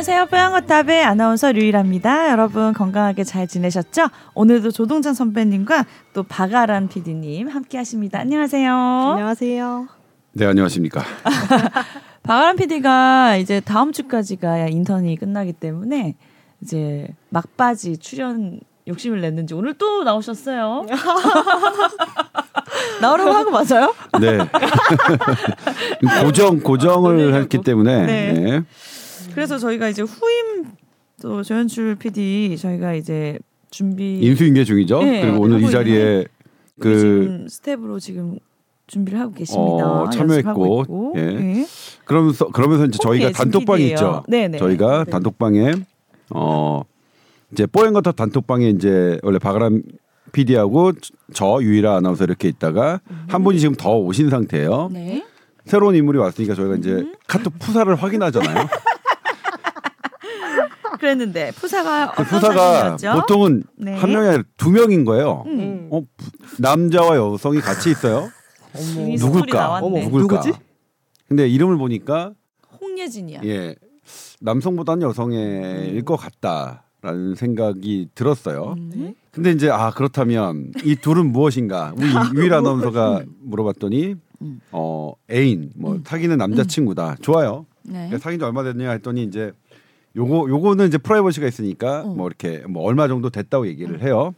안녕하세요. 뽀양거탑의 아나운서 류일합니다. 여러분 건강하게 잘 지내셨죠? 오늘도 조동찬 선배님과 또 박아란 PD님 함께 하십니다. 안녕하세요. 안녕하세요. 네 안녕하십니까. 박아란 PD가 이제 다음 주까지가 인턴이 끝나기 때문에 이제 막바지 출연 욕심을 냈는지 오늘 또 나오셨어요. 나오라고 하고 맞아요? 네. 고정 고정을 했기 때문에. 네. 네. 그래서 저희가 이제 후임 또 조현출 PD 저희가 이제 준비 인수인계 중이죠. 네, 그리고 오늘 이 자리에 그 지금 스텝으로 지금 준비를 하고 계십니다. 어, 참여했고, 있고. 예. 네. 그러면서 그러면서 이제 저희가 홍예진 단톡방이 PD예요. 있죠. 네네. 저희가 네. 단톡방에 어 이제 뽀얀거탑 단톡방에 이제 원래 박아람 PD하고 저 유일아 아나운서 이렇게 있다가 한 분이 지금 더 오신 상태예요. 네. 새로운 인물이 왔으니까 저희가 이제 음. 카톡 푸사를 확인하잖아요. 그랬는데 푸사가 그 어떤 푸사가 사진이었죠? 보통은 네. 한 명이 아니라 두 명인 거예요. 음. 어, 부- 남자와 여성이 같이 있어요. 이미 스토리 누굴까? 나왔네. 어머, 누굴까? 누구지? 근데 이름을 보니까 홍예진이야. 예 남성보다는 여성일 것 같다라는 생각이 들었어요. 음. 근데 이제 아 그렇다면 이 둘은 무엇인가? 우리 유일 아나운서가 물어봤더니 음. 어 애인 뭐 사귀는 남자친구다. 좋아요. 네. 그러니까 사귄 지 얼마 됐냐 했더니 이제 요거 요거는 이제 프라이버시가 있으니까 어. 뭐 이렇게 뭐 얼마 정도 됐다고 얘기를 해요.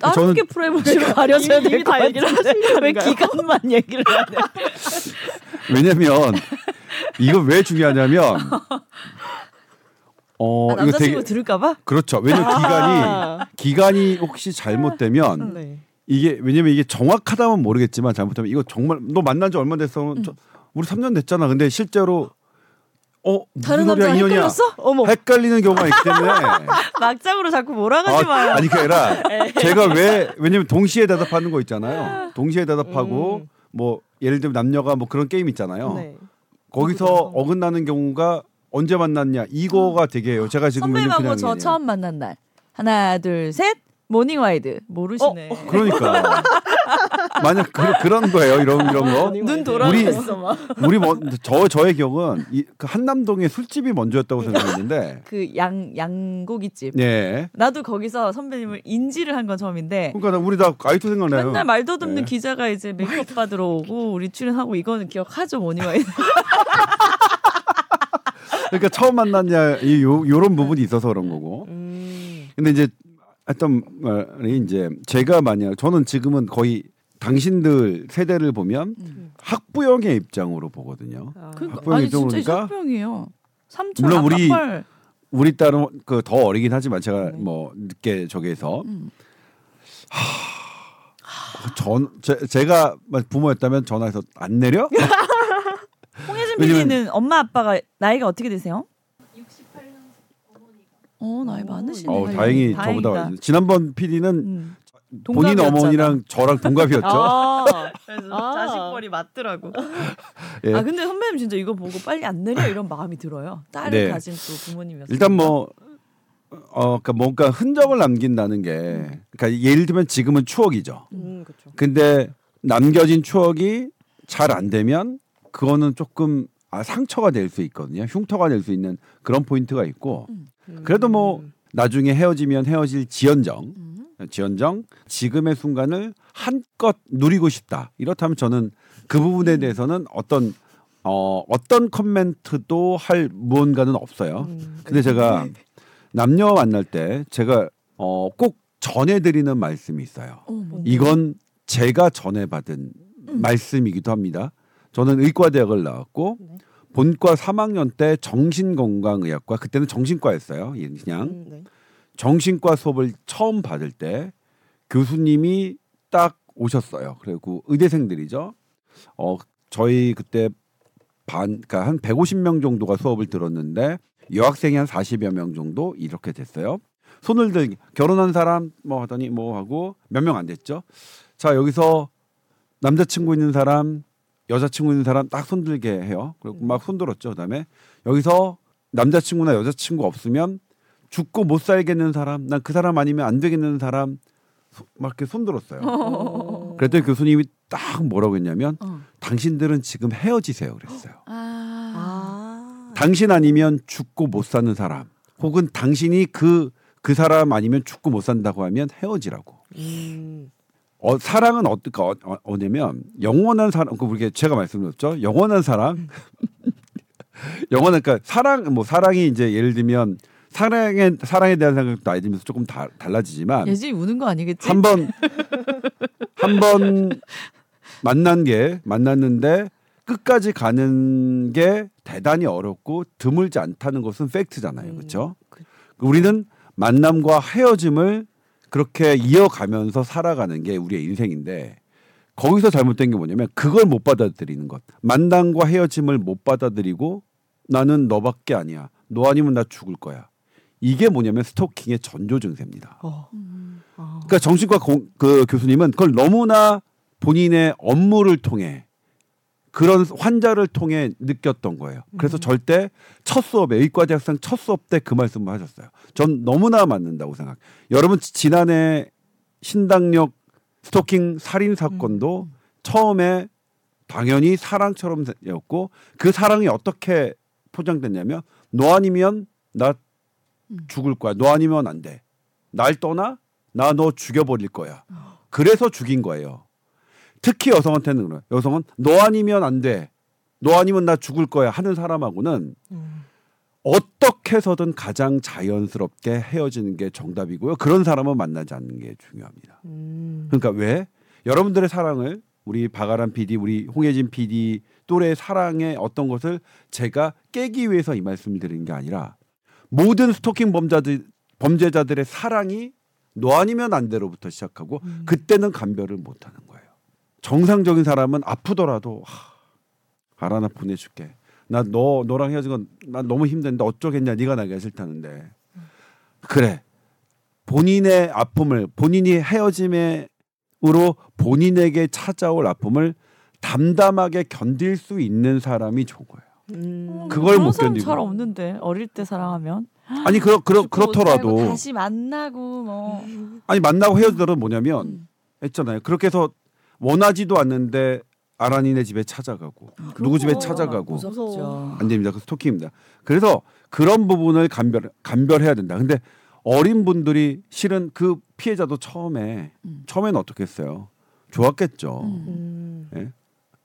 다른 저는- 게 프라이버시가 가려져야 이미- 다 얘기를 하신 거 왜? 기간만 얘기를 하냐? 왜냐면 이거 왜 중요하냐면 어 아, 이거 되게 들을까봐? 그렇죠. 왜냐면 아. 기간이 기간이 혹시 잘못되면 네. 이게 왜냐면 이게 정확하다면 모르겠지만 잘못하면 이거 정말 너 만난 지 얼마 됐어? 저, 우리 3년 됐잖아. 근데 실제로 어 다른 남자? 헷갈렸어? 어머. 헷갈리는 경우가 있기 때문에 막장으로 자꾸 몰아가지 마요. 아, 니 그게 아니라 제가 왜 왜냐면 동시에 대답하는 거 있잖아요. 동시에 대답하고 음. 뭐 예를 들면 남녀가 뭐 그런 게임 있잖아요. 네. 거기서 어긋나는 경우가 언제 만났냐 이거가 되게요. 제가 지금 그냥 저. 처음 만난 날 하나 둘 셋 모닝와이드 모르시네. 그러니까 만약 그, 그런 거예요. 이런 이런 거. 눈 돌아갔어 막. 우리 먼저 저의 기억은 이, 그 한남동에 술집이 먼저였다고 생각했는데 그 양 양고기집. 네. 나도 거기서 선배님을 인지를 한 건 처음인데 그러니까 나- 우리 다 아이도 생각나요. 맨날 말도 없는 네. 기자가 이제 메이크업 받으러 오고 우리 출연하고 이거는 기억하죠 모닝와이드. 그러니까 처음 만났냐 이 요, 요런 부분이 있어서 그런 거고. 음. 근데 이제 했던 말이 이제 제가 만약 저는 지금은 거의 당신들 세대를 보면 음. 학부형의 입장으로 보거든요. 아. 그 학부형 입장으로 보니까 혁명이에요. 삼촌 물론 우리 아빠뻘. 우리 딸은 그 더 어리긴 하지만 제가 네. 뭐 늦게 저기에서 음. 전 제, 제가 부모였다면 전화해서 안 내려? 홍혜진 PD는 엄마 아빠가 나이가 어떻게 되세요? 68년 어 나이 많으시네. 어 다행히 다행이다. 저보다 지난번 PD는 음. 본인 동갑이었잖아. 어머니랑 저랑 동갑이었죠. 아. 그래서 아. 자식벌이 맞더라고. 예. 아 근데 선배님 진짜 이거 보고 빨리 안 내려 이런 마음이 들어요. 딸을 네. 가진 또 부모님이었어요. 일단 뭐 어, 그러니까 뭔가 흔적을 남긴다는 게, 그러니까 예를 들면 지금은 추억이죠. 음, 그렇죠. 근데 남겨진 추억이 잘 안 되면 그거는 조금 아, 상처가 될 수 있거든요. 흉터가 될 수 있는 그런 포인트가 있고, 그래도 뭐 나중에 헤어지면 헤어질 지연정, 음. 지연정 지금의 순간을 한껏 누리고 싶다. 이렇다면 저는 그 부분에 대해서는 어떤 어, 어떤 커멘트도 할 무언가는 없어요. 음. 근데 제가 남녀 만날 때 제가 어, 꼭 전해드리는 말씀이 있어요. 어, 뭐. 이건 제가 전해받은 음. 말씀이기도 합니다. 저는 의과대학을 나왔고 네. 본과 3학년 때 정신건강의학과 그때는 정신과였어요. 예, 그냥 음, 네. 정신과 수업을 처음 받을 때 교수님이 딱 오셨어요. 그리고 의대생들이죠. 어 저희 그때 반 그러니까 한 150명 정도가 수업을 들었는데 여학생이 한 40여 명 정도 이렇게 됐어요. 손을 들 결혼한 사람 뭐 하더니 뭐 하고 몇 명 안 됐죠. 자 여기서 남자친구 있는 사람 여자친구 있는 사람 딱 손들게 해요. 그리고 막 손들었죠. 그다음에 여기서 남자친구나 여자친구 없으면 죽고 못 살겠는 사람, 난 그 사람 아니면 안 되겠는 사람 소- 막 이렇게 손들었어요. 어. 그랬더니 교수님이 딱 뭐라고 했냐면 어. 당신들은 지금 헤어지세요 그랬어요. 아. 아. 당신 아니면 죽고 못 사는 사람 혹은 당신이 그그 사람 아니면 죽고 못 산다고 하면 헤어지라고. 음. 어, 사랑은 어떨까 어, 어, 어 냐면 영원한 사랑 그 우리가 제가 말씀드렸죠 영원한 사랑 영원한 그러니까 사랑 뭐 사랑이 이제 예를 들면 사랑에 사랑에 대한 생각도 나이 들면서 조금 다, 달라지지만 예진이 우는 거 아니겠지? 한번 한 번 만난 게 만났는데 끝까지 가는 게 대단히 어렵고 드물지 않다는 것은 팩트잖아요. 그렇죠? 우리는 만남과 헤어짐을 그렇게 이어가면서 살아가는 게 우리의 인생인데 거기서 잘못된 게 뭐냐면 그걸 못 받아들이는 것. 만남과 헤어짐을 못 받아들이고 나는 너밖에 아니야. 너 아니면 나 죽을 거야. 이게 뭐냐면 스토킹의 전조 증세입니다. 어. 음. 어. 그러니까 정신과 공, 그 교수님은 그걸 너무나 본인의 업무를 통해 그런 환자를 통해 느꼈던 거예요. 그래서 음. 절대 첫 수업에 의과 대 학생 첫 수업 때 그 말씀을 하셨어요. 전 너무나 맞는다고 생각. 여러분 지- 지난해 신당역 스토킹 살인 사건도 처음에 당연히 사랑처럼였고 그 사랑이 어떻게 포장됐냐면 너 아니면 나 죽을 거야. 너 아니면 안 돼. 날 떠나 나 너 죽여버릴 거야. 그래서 죽인 거예요. 특히 여성한테는 그래요. 여성은 너 아니면 안 돼. 너 아니면 나 죽을 거야 하는 사람하고는 음. 어떻게 해서든 가장 자연스럽게 헤어지는 게 정답이고요. 그런 사람은 만나지 않는 게 중요합니다. 음. 그러니까 왜 여러분들의 사랑을 우리 박아람 PD, 우리 홍혜진 PD 또래의 사랑의 어떤 것을 제가 깨기 위해서 이 말씀을 드리는 게 아니라 모든 스토킹 범자들 범죄자들의 사랑이 너 아니면 안 돼로부터 시작하고 음. 그때는 감별을 못 하는. 정상적인 사람은 아프더라도 하, 알아나 보내줄게. 나 너 너랑 헤어진 건 난 너무 힘든데 어쩌겠냐. 네가 나기가 싫다는데. 그래. 본인의 아픔을 본인이 헤어짐으로 본인에게 찾아올 아픔을 담담하게 견딜 수 있는 사람이 좋은 거예요. 음. 그걸 못 견디고. 잘 없는데 어릴 때 사랑하면 아니 그러, 그러, 그렇더라도 다시 만나고 뭐 아니 만나고 헤어지더라도 뭐냐면 음. 했잖아요. 그렇게 해서 원하지도 않는데 아란이네 집에 찾아가고 누구 집에 찾아가고 무섭죠. 안 됩니다. 그 스토킹입니다. 그래서 그런 부분을 감별 감별해야 된다. 근데 어린 분들이 실은 그 피해자도 처음에 음. 처음에는 어떻게 했어요? 좋았겠죠. 음. 음.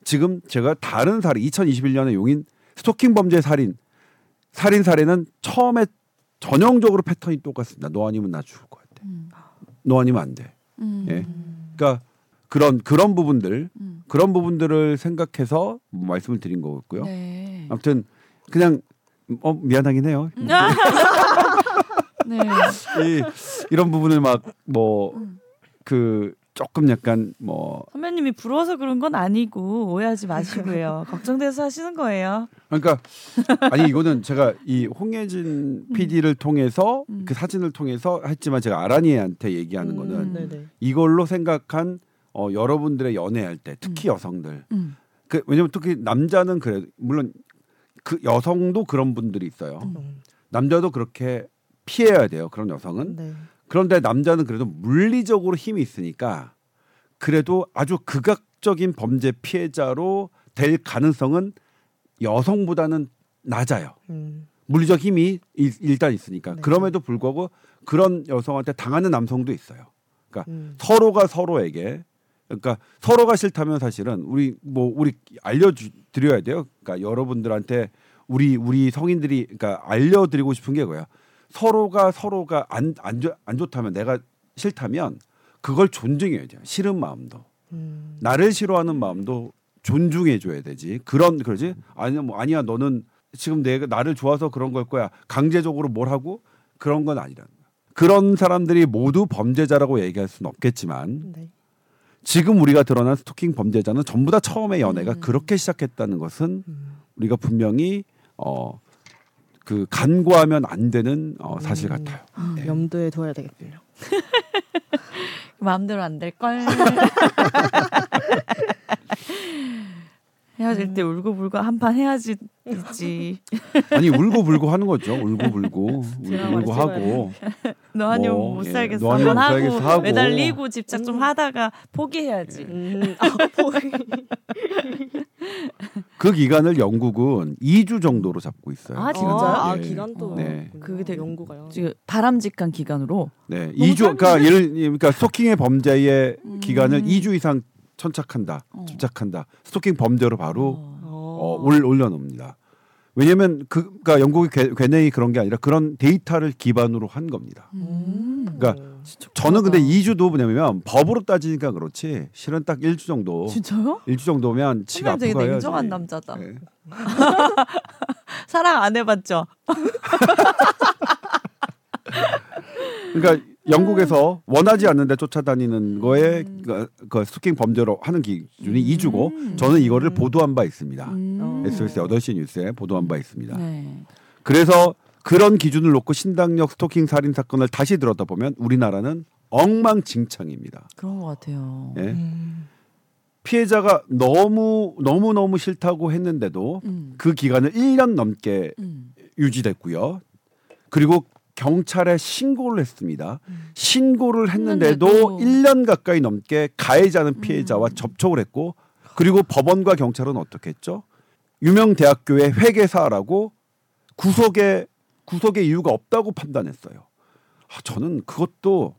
지금 제가 다른 살인 2021년에 용인 스토킹 범죄 살인 살인 사례는 처음에 전형적으로 패턴이 똑같습니다. 너 아니면 나 죽을 것 같아. 음. 너 아니면 안 돼. 음. 예. 그러니까 그런 그런 부분들 음. 그런 부분들을 생각해서 뭐 말씀을 드린 거고요. 네. 아무튼 그냥 어 미안하긴 해요. 네. 이, 이런 부분을 막뭐 음. 그 조금 약간 뭐 선배님이 부러워서 그런 건 아니고 오해하지 마시고요. 걱정돼서 하시는 거예요. 그러니까 아니 이거는 제가 이 홍예진 PD를 통해서 음. 그 사진을 통해서 했지만 제가 아란이한테 얘기하는 음. 거는 네네. 이걸로 생각한 어, 여러분들의 연애할 때 특히 여성들 음. 그 왜냐면 특히 남자는 그래 물론 그 여성도 그런 분들이 있어요. 음. 남자도 그렇게 피해야 돼요. 그런 여성은 네. 그런데 남자는 그래도 물리적으로 힘이 있으니까 그래도 아주 극악적인 범죄 피해자로 될 가능성은 여성보다는 낮아요. 음. 물리적 힘이 일- 일단 있으니까 네. 그럼에도 불구하고 그런 여성한테 당하는 남성도 있어요. 그러니까 음. 서로가 서로에게 그러니까 서로가 싫다면 사실은 우리 뭐 우리 알려드려야 돼요. 그러니까 여러분들한테 우리 우리 성인들이 그러니까 알려드리고 싶은 게 뭐야? 서로가 서로가 안안 안 좋다면 내가 싫다면 그걸 존중해야 돼요. 싫은 마음도 음. 나를 싫어하는 마음도 존중해 줘야 되지. 그런 그러지? 아니야 뭐 아니야 너는 지금 내가 나를 좋아서 그런 걸 거야. 강제적으로 뭘 하고 그런 건 아니라는 거야. 그런 사람들이 모두 범죄자라고 얘기할 수는 없겠지만 네. 지금 우리가 드러난 스토킹 범죄자는 전부 다 처음에 연애가 음. 그렇게 시작했다는 것은 음. 우리가 분명히 어 그 간과하면 안 되는 어, 사실 음. 같아요. 네. 염두에 둬야 되겠군요. 마음대로 안 될 걸. 헤어질 때 울고불고 한판 해야지 있지. 아니 울고 불고 하는 거죠. 울고 불고 울고 드라마를 불고 찍어야 하고 너 아니면 뭐, 못 예, 살겠어. 너 아니면 한번 못 살겠어 하고, 하고. 매달리고 집착 좀 음. 하다가 포기해야지. 음. 아. 그 기간을 영국은 2주 정도로 잡고 있어요. 아, 아, 진짜요? 아 예. 기간도 네. 그게 되게- 연구가요. 지금 바람직한 기간으로. 네, 너무 2주 그러니까? 예를 그러니까 스토킹의 범죄의 음. 기간을 2주 이상 천착한다, 어. 집착한다. 스토킹 범죄로 바로 어. 어, 올, 올려놓습니다. 왜냐하면 그 그러니까 영국의 괴- 괴뇌이 그런 게 아니라 그런 데이터를 기반으로 한 겁니다. 음. 그러니까 어. 저는 근데 그러다. 2주도 뭐냐면 법으로 따지니까 그렇지 실은 딱 1주 정도 진짜요? 1주 정도면 치가 선배님 되게 아프고 해야지. 냉정한 남자다. 네. 사랑 안 해봤죠? 그러니까 영국에서 원하지 않는데 쫓아다니는 거에 음. 그, 그 스토킹 범죄로 하는 기준이 음. 2주고 저는 이거를 음. 보도한 바 있습니다. 음. SBS 8시 뉴스에 보도한 바 있습니다. 네. 그래서 그런 기준을 놓고 신당역 스토킹 살인 사건을 다시 들었다 보면 우리나라는 엉망진창입니다. 그런 것 같아요. 예? 음. 피해자가 너무 너무 너무 싫다고 했는데도 음. 그 기간을 1년 넘게 음. 유지됐고요. 그리고 경찰에 신고를 했습니다. 신고를 했는데도 했는데도 1년 가까이 넘게 가해자는 피해자와 음. 접촉을 했고 그리고 법원과 경찰은 어떻게 했죠? 유명 대학교의 회계사라고 구속의 구속의 이유가 없다고 판단했어요. 아, 저는 그것도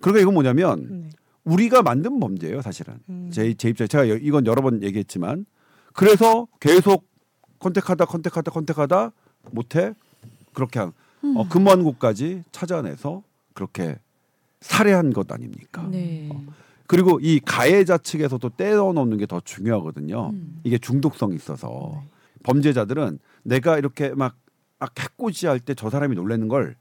그러니까 이건 뭐냐면 네. 우리가 만든 범죄예요, 사실은. 음. 제, 제 입장에 제가 여- 이건 여러 번 얘기했지만 그래서 계속 컨택하다 컨택하다 컨택하다 못해 그렇게 한, 음. 어, 근무한 곳까지 찾아내서 그렇게 살해한 것 아닙니까? 네. 그리고 이 가해자 측에서도 떼어놓는 게 더 중요하거든요. 음. 이게 중독성이 있어서 범죄자들은 내가 이렇게 막, 막 해코지할 때 저 사람이 놀라는 걸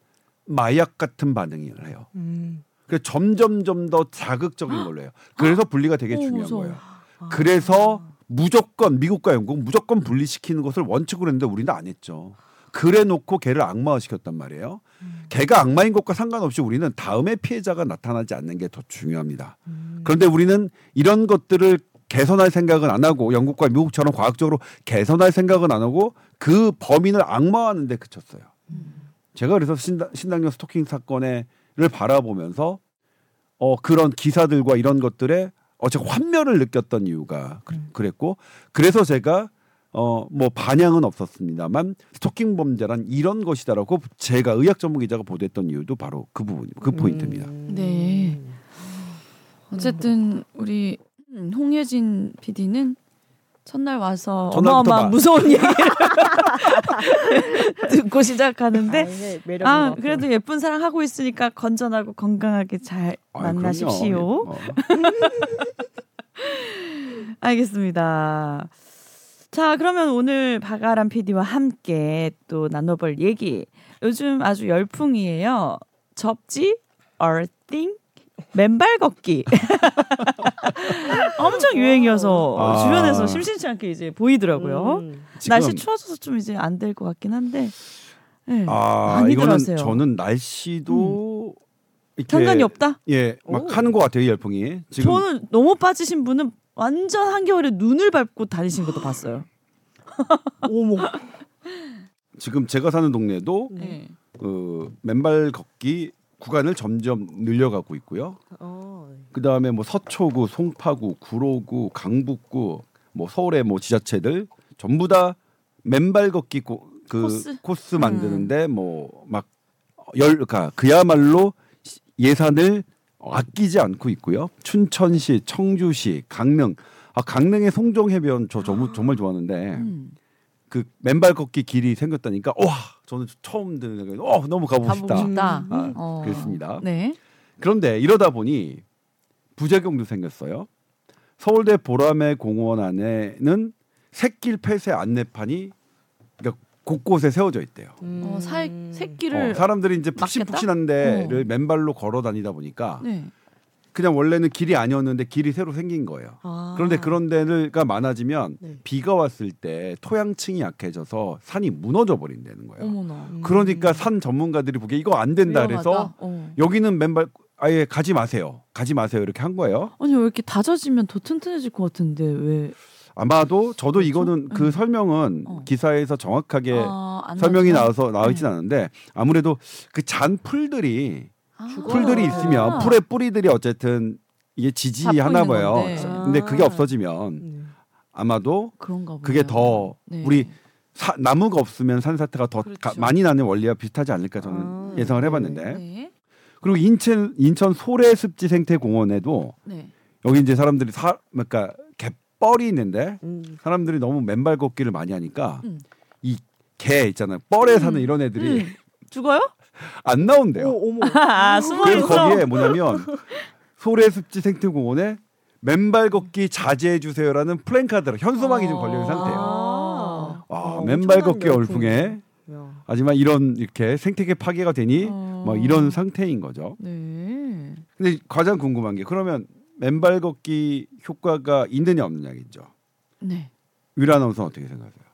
마약 같은 반응을 해요. 음. 그래서 점점점 더 자극적인 걸로 해요. 그래서 분리가 되게 어, 중요한 무서워. 거예요. 아. 그래서 무조건 미국과 영국 무조건 분리시키는 것을 원칙으로 했는데 우리는 안 했죠. 그래 놓고 걔를 악마화 시켰단 말이에요. 걔가 악마인 것과 상관없이 우리는 다음에 피해자가 나타나지 않는 게 더 중요합니다. 음. 그런데 우리는 이런 것들을 개선할 생각은 안 하고 영국과 미국처럼 과학적으로 개선할 생각은 안 하고 그 범인을 악마화하는 데 그쳤어요. 제가 그래서 신당, 신당역 스토킹 사건을 바라보면서 어 그런 기사들과 이런 것들에 어 제가 환멸을 느꼈던 이유가 그- 음. 그랬고 그래서 제가 어 뭐 반향은 없었습니다만 스토킹 범죄란 이런 것이다라고 제가 의학 전문 기자가 보도했던 이유도 바로 그 부분 그 포인트입니다. 음. 네. 어쨌든 우리 음, 홍예진 PD는 첫날 와서 막- 무서운 얘기를 듣고 아, 시작하는데 아것 같아요. 그래도 예쁜 사랑 하고 있으니까 건전하고 건강하게 잘 아유, 만나십시오. 그럼요. 어. 알겠습니다. 자, 그러면 오늘 박아람 PD와 함께 또 나눠볼 얘기. 요즘 아주 열풍이에요. 접지, earthing, 맨발 걷기. 엄청 유행이어서 아. 주변에서 심심치 않게 이제 보이더라고요. 음. 날씨 추워져서 좀 이제 안 될 것 같긴 한데. 네, 아 이거는 들어세요. 저는 날씨도 이렇게 상관이 없다? 예, 막 오. 하는 것 같아요 이 열풍이. 지금 저는 너무 빠지신 분은 완전 한겨울에 눈을 밟고 다니신 것도 봤어요. 어머. 지금 제가 사는 동네도 네. 그 맨발 걷기 구간을 점점 늘려가고 있고요. 어. 그 다음에 뭐 서초구, 송파구, 구로구, 강북구, 뭐 서울의 뭐 지자체들 전부 다 맨발 걷기 고, 그 코스? 코스, 만드는데 뭐 뭐막 열 그러니까 그야말로 시- 예산을 아끼지 않고 있고요. 춘천시, 청주시, 강릉. 아 강릉의 송정 해변 저 정말, 정말 좋아하는데 음. 그 맨발 걷기 길이 생겼다니까 와 저는 처음 듣는 생각이 어 너무 가보고 싶다. 싶다. 아, 어. 그렇습니다. 네. 그런데 이러다 보니 부작용도 생겼어요. 서울대 보라매 공원 안에는 새길 폐쇄 안내판이 그러니까 곳곳에 세워져 있대요. 음. 어, 살 새끼를 어, 사람들이 이제? 푹신푹신한 데를 맨발로 걸어 다니다 보니까 네. 그냥 원래는 길이 아니었는데 길이 새로 생긴 거예요. 아. 그런데 그런 데가 많아지면 네. 비가 왔을 때 토양층이 약해져서 산이 무너져 버린다는 거예요. 어머나. 음. 그러니까 산 전문가들이 보기에 이거 안 된다 그래서 위험하다. 어. 여기는 맨발 아예 가지 마세요. 가지 마세요. 이렇게 한 거예요. 아니 왜 이렇게 다져지면 더 튼튼해질 것 같은데 왜? 아마도 저도 그렇죠? 이거는 그 음. 설명은 어. 기사에서 정확하게 어, 안 설명이? 나와서 나와 있진 네. 않은데 아무래도 그 잔 풀들이 아. 풀들이 아. 있으면 풀의 뿌리들이 어쨌든 이게 지지하나 봐요. 건데. 근데 그게 아. 없어지면 네. 아마도. 그게 더 네. 우리 사, 나무가 없으면 산사태가 더 그렇죠. 가- 많이 나는 원리와 비슷하지 않을까 저는 아, 예상을 네. 해봤는데 네. 그리고 인천 인천 소래습지 생태공원에도 네. 여기 이제 사람들이 사 그러니까 갯벌이 있는데 음. 사람들이 너무 맨발 걷기를 많이 하니까 음. 이개 있잖아요 뻘에 사는 음. 이런 애들이 음. 죽어요? 안 나온대요. 오, 어머. 아, 숨어 그래서 있어. 거기에 뭐냐면 소래습지 생태공원에 맨발 걷기 자제해 주세요라는 플랜카드로 현수막이 좀 걸려 있는 상태예요. 아. 와, 아, 맨발 걷기 열풍에. 야. 하지만 이런 이렇게 생태계 파괴가 되니 어. 뭐 이런 상태인 거죠. 네. 근데 가장 궁금한 게 그러면 맨발 걷기 효과가 있느냐 없느냐겠죠. 네. 는 어떻게 생각하세요?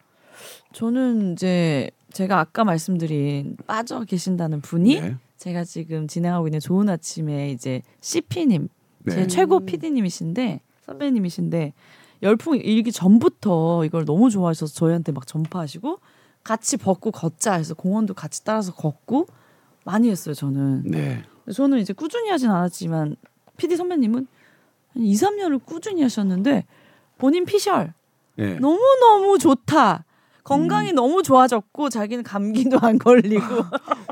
저는 이제 제가 아까 말씀드린 빠져 계신다는 분이 네. 제가 지금 진행하고 있는 좋은 아침에 이제 CP님 제 네. 최고 PD님이신데 선배님이신데 열풍 일기 전부터 이걸 너무 좋아하셔서 저희한테 막 전파하시고 같이 벗고 걷자 해서 공원도 같이 따라서 걷고 많이 했어요 저는. 네. 저는 이제 꾸준히 하진 않았지만 PD 선배님은 한 2, 3년을 꾸준히 하셨는데 본인 피셜 네. 너무 너무 좋다. 건강이 너무 좋아졌고 자기는 감기도 안 걸리고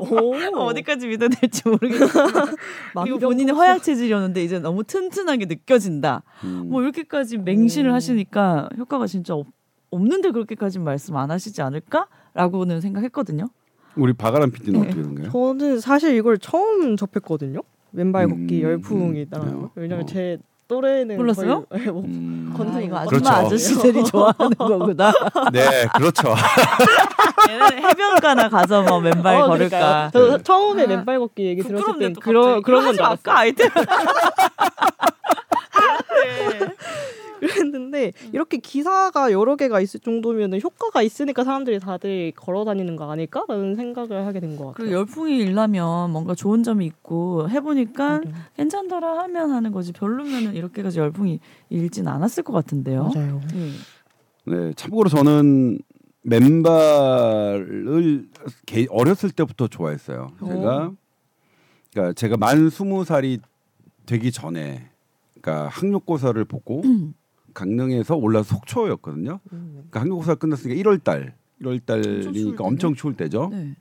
오. 어디까지 믿어야 될지 모르겠어요. 그리고 본인의 허약 체질이었는데 이제 너무 튼튼하게 느껴진다. 음. 뭐 이렇게까지 맹신을 음. 하시니까 효과가 진짜 없, 없는데 그렇게까지 말씀 안 하시지 않을까라고는 생각했거든요. 우리 바가람 PD는 네. 어떻게 생각해요? 저는 사실 이걸 처음 접했거든요. 맨발 걷기 음, 열풍이다라는 음, 거. 왜냐면 어. 제 또래는 몰랐어요? 거의 뭐 음. 건- 아, 이거 아줌마 그렇죠. 아저씨들이 좋아하는 거구나. 네, 그렇죠. 해변가나 가서 뭐 맨발 어, 걸을까. 그러니까요. 저 처음에 아, 맨발 걷기 얘기 들었을 또 그런. 그런 알았어요. 아까 아이템. 그랬는데 이렇게 기사가 여러 개가 있을 정도면 효과가 있으니까 사람들이 다들 걸어 다니는 거 아닐까라는 생각을 하게 된 것 같아요. 그리고 열풍이 일라면 뭔가 좋은 점이 있고 해보니까 맞아요. 괜찮더라 하면 하는 거지 별로면은 이렇게까지 열풍이 일진 않았을 것 같은데요. 맞아요. 음. 네, 참고로 저는 맨발을 개- 어렸을 때부터 좋아했어요. 제가 그러니까 제가 만 스무 살이 되기 전에 그러니까 학력고사를 보고 음. 강릉에서 올라 속초였거든요. 음. 그러니까 학력고사 끝났으니까 1월 달, 1월 엄청 추울 달이니까. 엄청 추울 때죠. 네.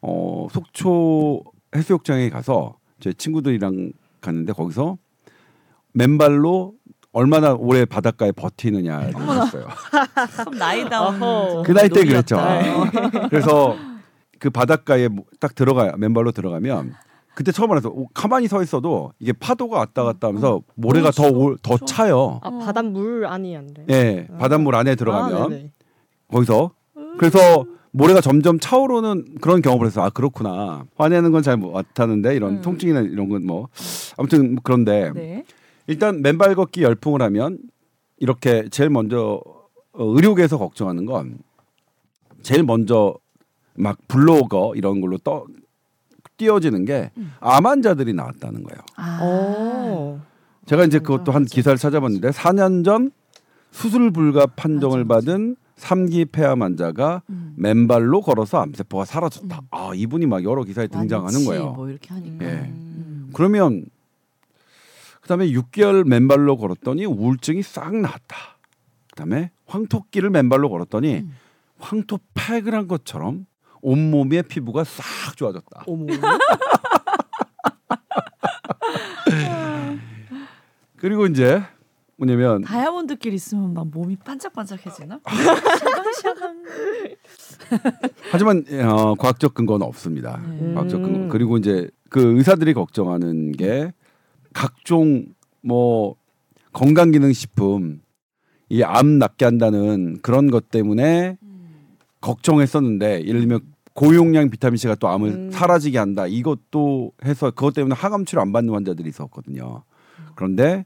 어, 속초 해수욕장에 가서 제 친구들이랑 갔는데 거기서 맨발로 얼마나 오래 바닷가에 버티느냐를 나이다운 어허. 그 나이 때. 그랬죠. 그래서 그 바닷가에 뭐딱 들어가 맨발로 들어가면 그때 처음 알았어. 오, 가만히 서 있어도 이게 파도가 왔다 갔다 하면서 모래가 더 추워. 더 추워. 차요. 아 어. 바닷물 안이 안 돼. 예, 바닷물 안에 들어가면 아. 거기서 그래서 모래가 점점 차오르는 그런 경험을 해서 아 그렇구나 화내는 건 잘 못하는데 이런 음. 통증이나 이런 건 뭐 아무튼 그런데 네. 일단 맨발 걷기 열풍을 하면 이렇게 제일 먼저 어, 의료계에서 걱정하는 건 제일 먼저 막 블로거 이런 걸로 떠 띄어지는 게 음. 암 환자들이 나왔다는 거예요. 아. 어. 제가 이제? 그것도 한 기사를 찾아봤는데 4년 전 수술 불가 판정을 맞아, 맞아. 받은 3기 폐암 환자가 음. 맨발로 걸어서 암세포가 사라졌다. 음. 아 이분이 막 여러 기사에 등장하는 완치 거예요. 뭐 이렇게 하니까. 예. 음. 그러면 그다음에 6개월 맨발로 걸었더니 우울증이 싹 나았다. 그다음에 황토끼를 맨발로 걸었더니 음. 황토팩을 한 것처럼 온몸의 피부가 싹 좋아졌다. 그리고 이제 뭐냐면 다이아몬드끼리 있으면 막 몸이 반짝반짝해지나? 아. 샤방샤방. 하지만 어, 과학적 근거는 없습니다. 네. 과학적 근거. 음. 그리고 이제 그 의사들이 걱정하는 게 각종 뭐 건강기능식품 이 암 낫게 한다는 그런 것 때문에 걱정했었는데 예를 들면 고용량 비타민 C가 또 암을 음. 사라지게 한다. 이것도 해서 그것 때문에 항암 치료 안 받는 환자들이 있었거든요. 그런데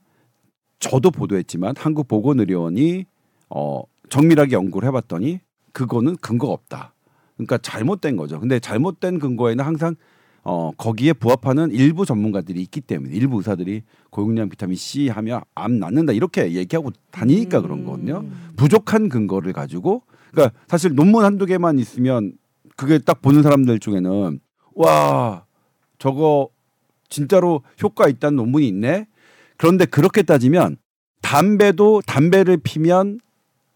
저도 보도했지만 한국 보건의료원이 어 정밀하게 연구를 해봤더니 그거는 근거가 없다. 그러니까 잘못된 거죠. 근데 잘못된 근거에는 항상 어 거기에 부합하는 일부 전문가들이 있기 때문에 일부 의사들이 고용량 비타민 C 하면 암 낫는다 이렇게 얘기하고 다니니까 그런 거거든요. 음. 부족한 근거를 가지고 그러니까 사실 논문 한두 개만 있으면 그게 딱 보는 사람들 중에는 와 저거 진짜로 효과 있다는 논문이 있네. 그런데 그렇게 따지면 담배도 담배를 피면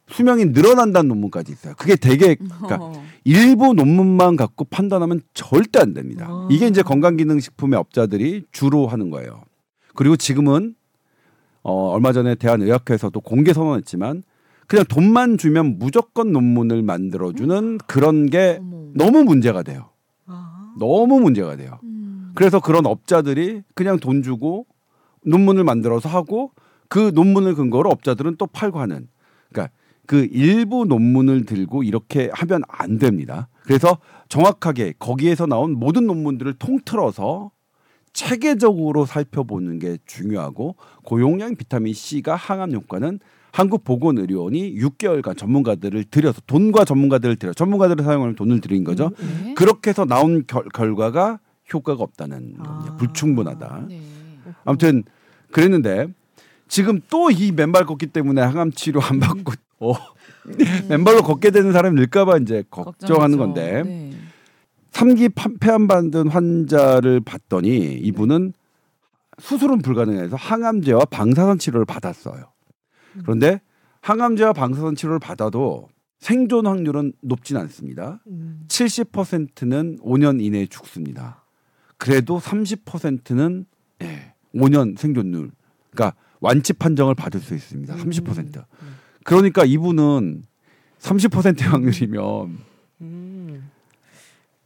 수명이 늘어난다는 논문까지 있어요. 그게 되게 그러니까 어. 일부 논문만 갖고 판단하면 절대 안 됩니다. 아. 이게 이제 건강기능식품의 업자들이 주로 하는 거예요. 그리고 지금은 어, 얼마 전에 대한의학회에서도 공개 선언했지만 그냥 돈만 주면 무조건 논문을 만들어주는 그런 게. 너무 문제가 돼요. 아. 너무 문제가 돼요. 음. 그래서 그런 업자들이 그냥 돈 주고 논문을 만들어서 하고 그 논문을 근거로 업자들은 또 팔고 하는 그러니까 그 일부 논문을 들고 이렇게 하면 안 됩니다. 그래서 정확하게 거기에서 나온 모든 논문들을 통틀어서 체계적으로 살펴보는 게 중요하고 고용량 비타민 C가 항암 효과는 한국보건의료원이 6개월간 전문가들을 들여서 돈과 전문가들을 들여 전문가들을 사용하면 돈을 들인 거죠. 네. 그렇게 해서 나온 결, 결과가 효과가 없다는 아. 겁니다. 불충분하다. 네. 아무튼 그랬는데 지금 또 이 맨발 걷기 때문에 항암 치료 안 받고 어, 맨발로 걷게 되는 사람이 늘까봐 이제 걱정하는 걱정이죠. 건데 네. 삼기 파- 폐암 받은 환자를 봤더니 이분은 수술은 불가능해서 항암제와 방사선 치료를 받았어요. 그런데 항암제와 방사선 치료를 받아도 생존 확률은 높진 않습니다. 음. 70%는 5년 이내에 죽습니다. 그래도 30%는 예, 5년 생존율, 그러니까 완치 판정을 받을 수 있습니다. 30%. 그러니까 이분은 30%의 확률이면 음.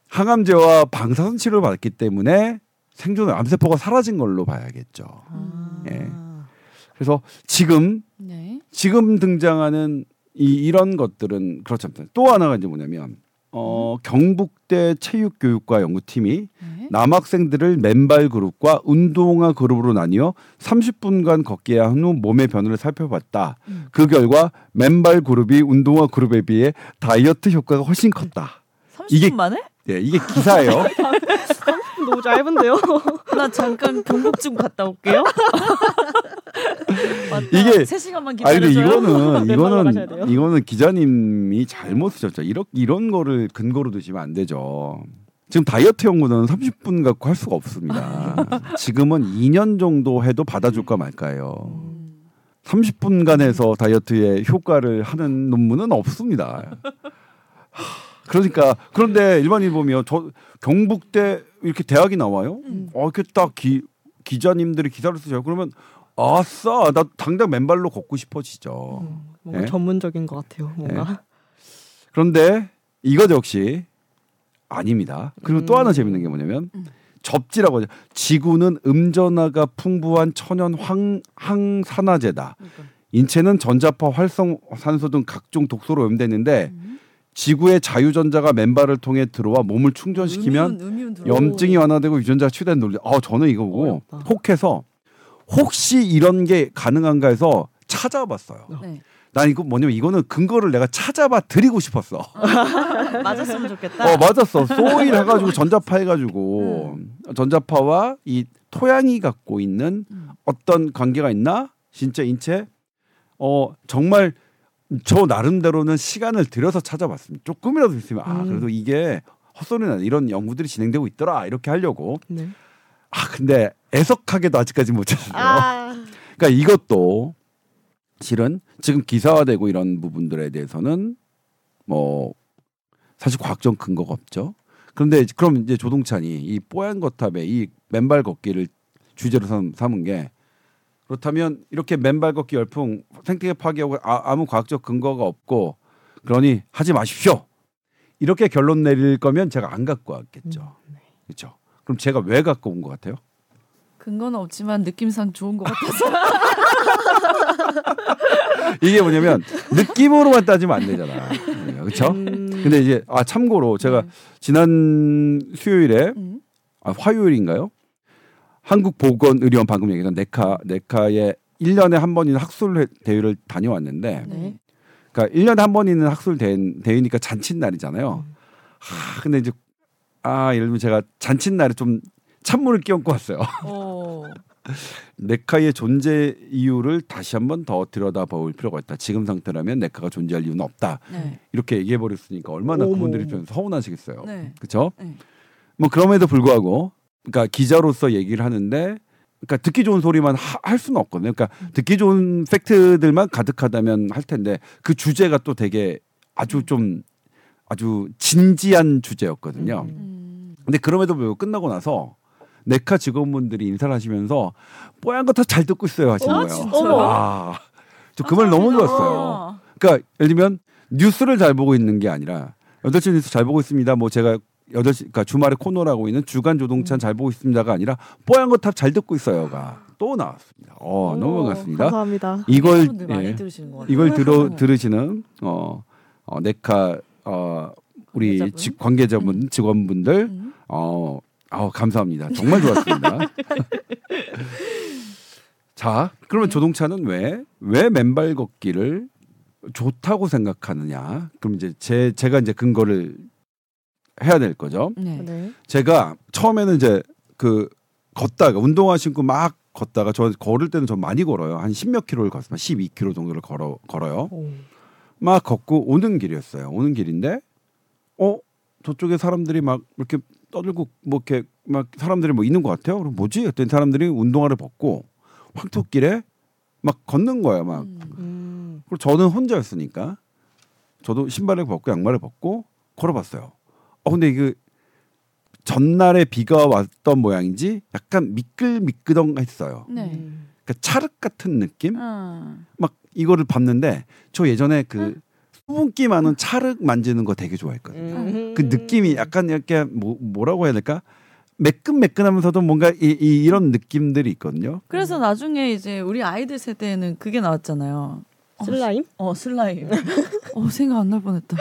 항암제와 방사선 치료를 받았기 때문에 생존 암세포가 사라진 걸로 봐야겠죠. 아. 예. 그래서 지금 네. 지금 등장하는 이 이런 것들은 그렇지 않다. 또 하나가 이제 뭐냐면 어 경북대 체육교육과 연구팀이 네. 남학생들을 맨발 그룹과 운동화 그룹으로 나뉘어 30분간 걷게 한 후 몸의 변화를 살펴봤다. 음. 그 결과 맨발 그룹이 운동화 그룹에 비해 다이어트 효과가 훨씬 컸다. 30분 이게- 만에? 예, 이게 기사예요. 너무 짧은데요. 나 잠깐 경복궁 갔다 올게요. 맞다. 이게- 3시간만 아니 근데 기다려줘요. 이거는 돼요. 이거는 이거는 기자님이 잘못 쓰셨죠. 이런 이런 거를 근거로 두시면 안 되죠. 지금 다이어트 연구는 30분 갖고 할 수가 없습니다. 지금은 2년 정도 해도 받아줄까 말까요. 음. 30분간 해서 다이어트에 효과를 하는 논문은 없습니다. 하, 그러니까 그런데 일반인 보면 저 경북대 이렇게 대학이 나와요. 음. 어 이렇게 딱 기, 기자님들이 기사를 쓰죠. 그러면 아싸 나 당장 맨발로 걷고 싶어지죠. 음, 뭔가 예? 전문적인 것 같아요. 뭔가. 그런데 이것 역시 아닙니다. 그리고 또 음. 하나 재밌는 게 뭐냐면 음. 접지라고 하죠. 지구는 음전화가 풍부한 천연 황, 항산화제다. 그러니까. 인체는 전자파, 활성산소 등 각종 독소로 오염되는데 음. 지구의 자유전자가 맨발을 통해 들어와 몸을 충전시키면 음이온, 음이온. 염증이 완화되고 유전자가 치유되는 논리. 아 저는 이거 보고 어렵다. 혹해서 혹시 이런 게 가능한가 해서 찾아봤어요. 네. 난 이거 뭐냐면 이거는 근거를 내가 찾아봐 드리고 싶었어. 맞았으면 좋겠다. 어 맞았어. 소일 해가지고 전자파 해가지고 전자파와 이 토양이 갖고 있는 음. 어떤 관계가 있나? 진짜 인체 어 정말 저 나름대로는 시간을 들여서 찾아봤습니다. 조금이라도 있으면 아 음. 그래도 이게 헛소리나 이런 연구들이 진행되고 있더라 이렇게 하려고 네. 아 근데 애석하게도 아직까지 못 찾았어요. 아. 그러니까 이것도 실은 지금 기사화되고 이런 부분들에 대해서는 뭐 사실 과학적 근거가 없죠. 그런데 그럼 이제 조동찬이 이 뽀얀 거탑에 이 맨발 걷기를 주제로 삼, 삼은 게 그렇다면 이렇게 맨발 걷기 열풍 생태계 파괴하고 아, 무 과학적 근거가 없고 그러니 하지 마십시오. 이렇게 결론 내릴 거면 제가 안 갖고 왔겠죠. 그렇죠. 그럼 제가 왜 갖고 온 것 같아요? 근거는 없지만 느낌상 좋은 것 같아서. 이게 뭐냐면 느낌으로만 따지면 안 되잖아. 그렇죠? 음. 근데 이제 아 참고로 제가 네. 지난 수요일에 음. 아 화요일인가요? 한국보건의료원 방금 얘기한 네카 네카에 1년에 한번 있는 학술 회- 대회를 다녀왔는데 네. 그러니까 1년에 한번 있는 학술 대, 대회니까 잔칫날이잖아요. 하, 근데 이제 아 예를 들면 제가 잔칫날에 좀 찬물을 끼얹고 왔어요. 어. 네카의 존재 이유를 다시 한번 더 들여다볼 필요가 있다. 지금 상태라면 네카가 존재할 이유는 없다. 네. 이렇게 얘기해 버렸으니까 얼마나. 그분들이 좀 서운하시겠어요. 네. 그렇죠? 네. 뭐 그럼에도 불구하고 그러니까 기자로서 얘기를 하는데 그러니까 듣기 좋은 소리만 하- 할 수는 없거든요. 그러니까 듣기 좋은 팩트들만 가득하다면 할 텐데 그 주제가 또 되게 아주 좀 아주 진지한 주제였거든요. 음. 음. 근데 그럼에도 불구하고 끝나고 나서 네카 직원분들이 인사를 하시면서 뽀얀 거 다 잘 듣고 있어요 하시는 아, 거예요. 진짜요? 아, 저 그 말 너무 좋았어요. 아. 그러니까 예를 들면 뉴스를 잘 보고 있는 게 아니라 8시 뉴스 잘 보고 있습니다. 뭐 제가 8시 그러니까 주말에 코너를 하고 있는 주간 조동찬 잘 보고 있습니다가 아니라 뽀얀 거탑 잘 듣고 있어요가 또 나왔습니다. 어, 너무 어, 반갑습니다. 감사합니다. 이걸 예. 이걸 들어 들으시는 어, 어 네카 어 우리 관계자분. 직, 관계자분 직원분들 음. 어, 아 감사합니다. 정말 좋았습니다. 자, 그러면 조동차는 왜 왜 맨발 걷기를 좋다고 생각하느냐? 그럼 이제 제 제가 이제 근거를 해야 될 거죠. 네. 네. 제가 처음에는 이제 그 걷다가 운동화 신고 막 걷다가 저 걸을 때는 좀 많이 걸어요. 한 10몇 킬로를 걷습니다. 12킬로 정도를 걸어 걸어요. 오. 막 걷고 오는 길이었어요. 오는 길인데 어 저쪽에 사람들이 막 이렇게 떠들고 뭐 이렇게 막 사람들이 뭐 있는 것 같아요. 그럼 뭐지? 그랬더니 사람들이 운동화를 벗고 황토길에 막 걷는 거예요. 막 음. 음. 그리고 저는 혼자였으니까 저도 신발을 벗고 양말을 벗고 걸어봤어요. 어 근데 이게 전날에 비가 왔던 모양인지 약간 미끌미끌덩했어요. 네. 음. 그러니까 찰흙 같은 느낌? 아. 막 이거를 봤는데 저 예전에 그 수분기 많은 찰흙 만지는 거 되게 좋아했거든요. 음. 그 느낌이 약간 이렇게 뭐, 뭐라고 해야 될까? 매끈매끈하면서도 뭔가 이, 이, 이런 느낌들이 있거든요. 그래서 나중에 이제 우리 아이들 세대에는 그게 나왔잖아요. 어, 슬라임? 어 슬라임. 어 생각 안 날 뻔했다.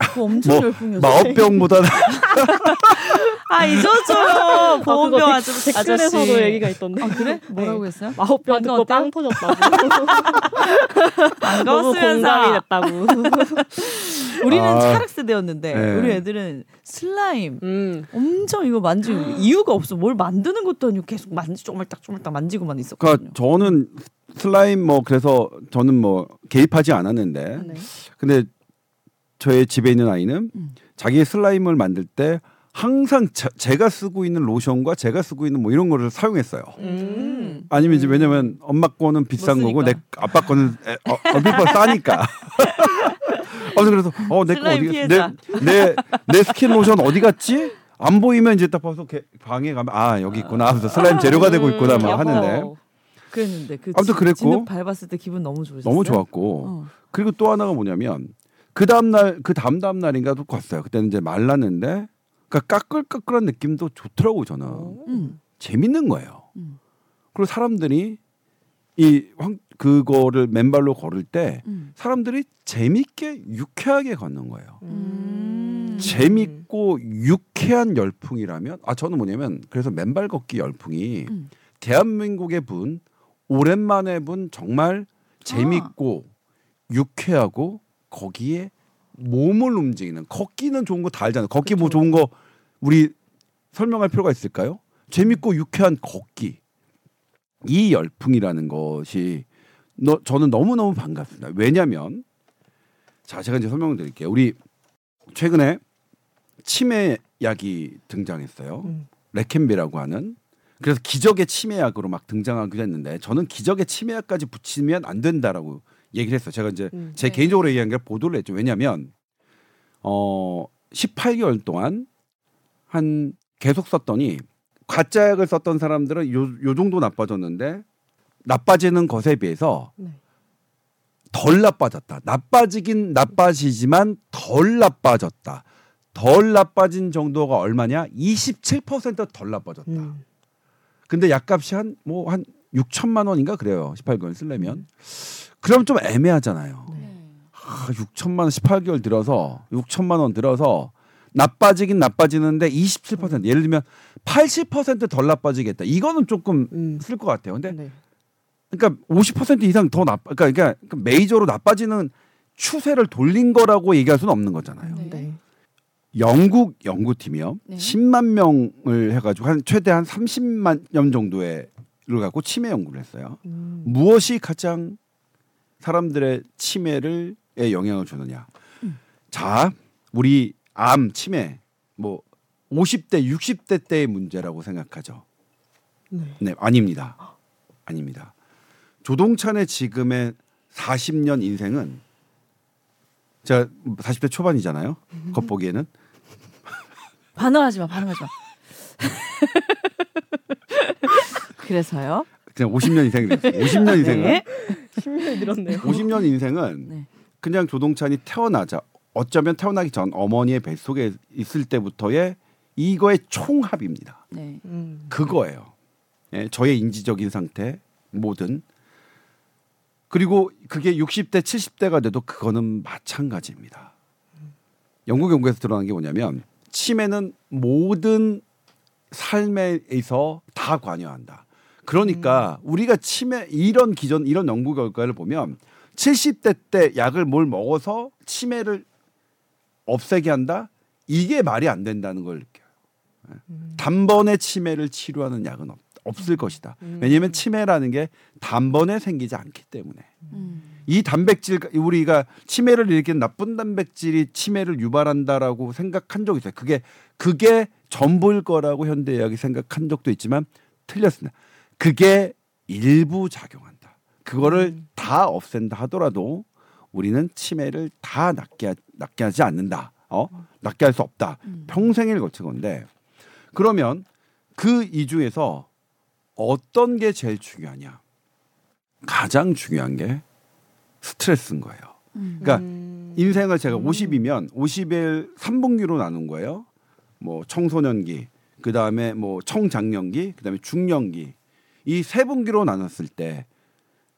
그거 엄청 뭐, 열풍이었어. 마법병보다는 아 잊었죠. 보험병 그거 아저 댓- 댓글에서도 아저씨. 얘기가 있던데. 아 그래? 뭐라고 했어요? 마법병 듣고? 빵 터졌다고. 너무 반가웠으면서 됐다고. 우리는 아. 차륵 세대였는데 네. 우리 애들은 슬라임 음. 엄청 이거 만지고 이유가 없어. 뭘 만드는 것도 아니고 계속 만지 쪼물딱 쪼물딱 만지고만 있었거든요. 그러니까 저는 슬라임 뭐 그래서 저는 뭐 개입하지 않았는데 네. 근데 저의 집에 있는 아이는 음. 자기의 슬라임을 만들 때 항상 자, 제가 쓰고 있는 로션과 제가 쓰고 있는 뭐 이런 거를 사용했어요. 음. 아니면 이제 왜냐면 엄마 거는 비싼 못 거고 내. 아빠 거는 에, 어, 얼핏 봐 싸니까. 어 그래서 어내 거 슬라임 어디 피해자. 내내 스킨 로션 어디 갔지? 안 보이면 이제 딱 봐서 개- 방에 가면 아 여기 있구나 하면서 슬라임 재료가 되고 있구나 막 음, 하는데. 그랬는데 그 아무튼 지- 그랬고. 진흙 밟았을 때 기분 너무 좋으셨어요? 너무 좋았고 어. 그리고 또 하나가 뭐냐면 그 다음 날그 다음 다음 날인가도 갔어요. 그때는 이제 말랐는데 그러니까 까끌까끌한 느낌도 좋더라고 저는 음. 재밌는 거예요. 음. 그리고 사람들이 이 황, 그거를 맨발로 걸을 때 음. 사람들이 재밌게 유쾌하게 걷는 거예요. 음. 재밌고 유쾌한 열풍이라면 아 저는 뭐냐면 그래서 맨발 걷기 열풍이 음. 대한민국의 분 오랜만에 분 정말 재밌고 유쾌하고 거기에 몸을 움직이는 걷기는 좋은 거 다 알잖아요. 걷기 뭐 좋은 거 우리 설명할 필요가 있을까요? 재밌고 유쾌한 걷기 이 열풍이라는 것이 너, 저는 너무 너무 반갑습니다. 왜냐하면 자 제가 이제 설명을 드릴게요. 우리 최근에 치매 약이 등장했어요. 음. 레켄비라고 하는 그래서 기적의 치매약으로 막 등장하기도 했는데 저는 기적의 치매약까지 붙이면 안 된다라고 얘기를 했어요. 제가 이제 음. 제 네. 개인적으로 얘기한 게 보도를 했죠. 왜냐하면 어 18개월 동안 한 계속 썼더니 가짜약을 썼던 사람들은 요, 요 정도 나빠졌는데 나빠지는 것에 비해서 네. 덜 나빠졌다. 나빠지긴 나빠지지만 덜 나빠졌다. 덜 나빠진 정도가 얼마냐? 27%덜 나빠졌다. 음. 근데 약값이 한 뭐한 6천만 원인가 그래요. 18개월 쓰려면. 그럼 좀 애매하잖아요. 네. 아, 6천만 원 18개월 들어서 6천만 원 들어서 나빠지긴 나빠지는데 27% 예를 들면 80%덜 나빠지겠다. 이거는 조금 음. 쓸것 같아요. 근데 네. 그러니까 50% 이상 더 나빠 그러니까, 그러니까 메이저로 나빠지는 추세를 돌린 거라고 얘기할 수는 없는 거잖아요. 네. 네. 영국 연구팀이요. 네. 10만 명을 해가지고 한 최대 한 30만 년 정도의 를 갖고 치매 연구를 했어요. 음. 무엇이 가장 사람들의 치매를 에 영향을 주느냐? 자, 우리 암 치매 뭐 50대 60대 때의 문제라고 생각하죠. 네. 네, 아닙니다. 아닙니다. 조동찬의 지금의 40년 인생은 제가 40대 초반이잖아요. 겉보기에는 반응하지 마, 반응하지 마. 그래서요. 그냥 50년 인생이 됐어요. 50년 인생은 네. 10년이 늘었네요. 50년 인생은 네. 그냥 조동찬이 태어나자 어쩌면 태어나기 전 어머니의 뱃속에 있을 때부터의 이거의 총합입니다. 네. 음. 그거예요. 예, 저의 인지적인 상태 모든 그리고 그게 60대 70대가 돼도 그거는 마찬가지입니다. 영국 연구에서 드러난 게 뭐냐면 치매는 모든 삶에서 다 관여한다. 그러니까 우리가 치매 이런 기존 이런 연구 결과를 보면 70대 때 약을 뭘 먹어서 치매를 없애게 한다. 이게 말이 안 된다는 걸 느껴요. 예. 단번에 치매를 치료하는 약은 없, 없을 것이다. 왜냐하면 치매라는 게 단번에 생기지 않기 때문에 음. 이 단백질 우리가 치매를 일으키는 나쁜 단백질이 치매를 유발한다라고 생각한 적이 있어요. 그게 그게 전부일 거라고 현대의학이 생각한 적도 있지만 틀렸습니다. 그게 일부 작용한다. 그거를 다 없앤다 하더라도 우리는 치매를 다 낫게 하- 낫게 하지 않는다. 어? 낫게 할 수 없다. 음. 평생을 거친 건데 그러면 그 이 중에서 어떤 게 제일 중요하냐? 가장 중요한 게 스트레스인 거예요. 음. 그러니까 음. 인생을 제가 50이면 50일 3분기로 나눈 거예요. 뭐 청소년기, 그 다음에 뭐 청장년기, 그 다음에 중년기 이 세 분기로 나눴을 때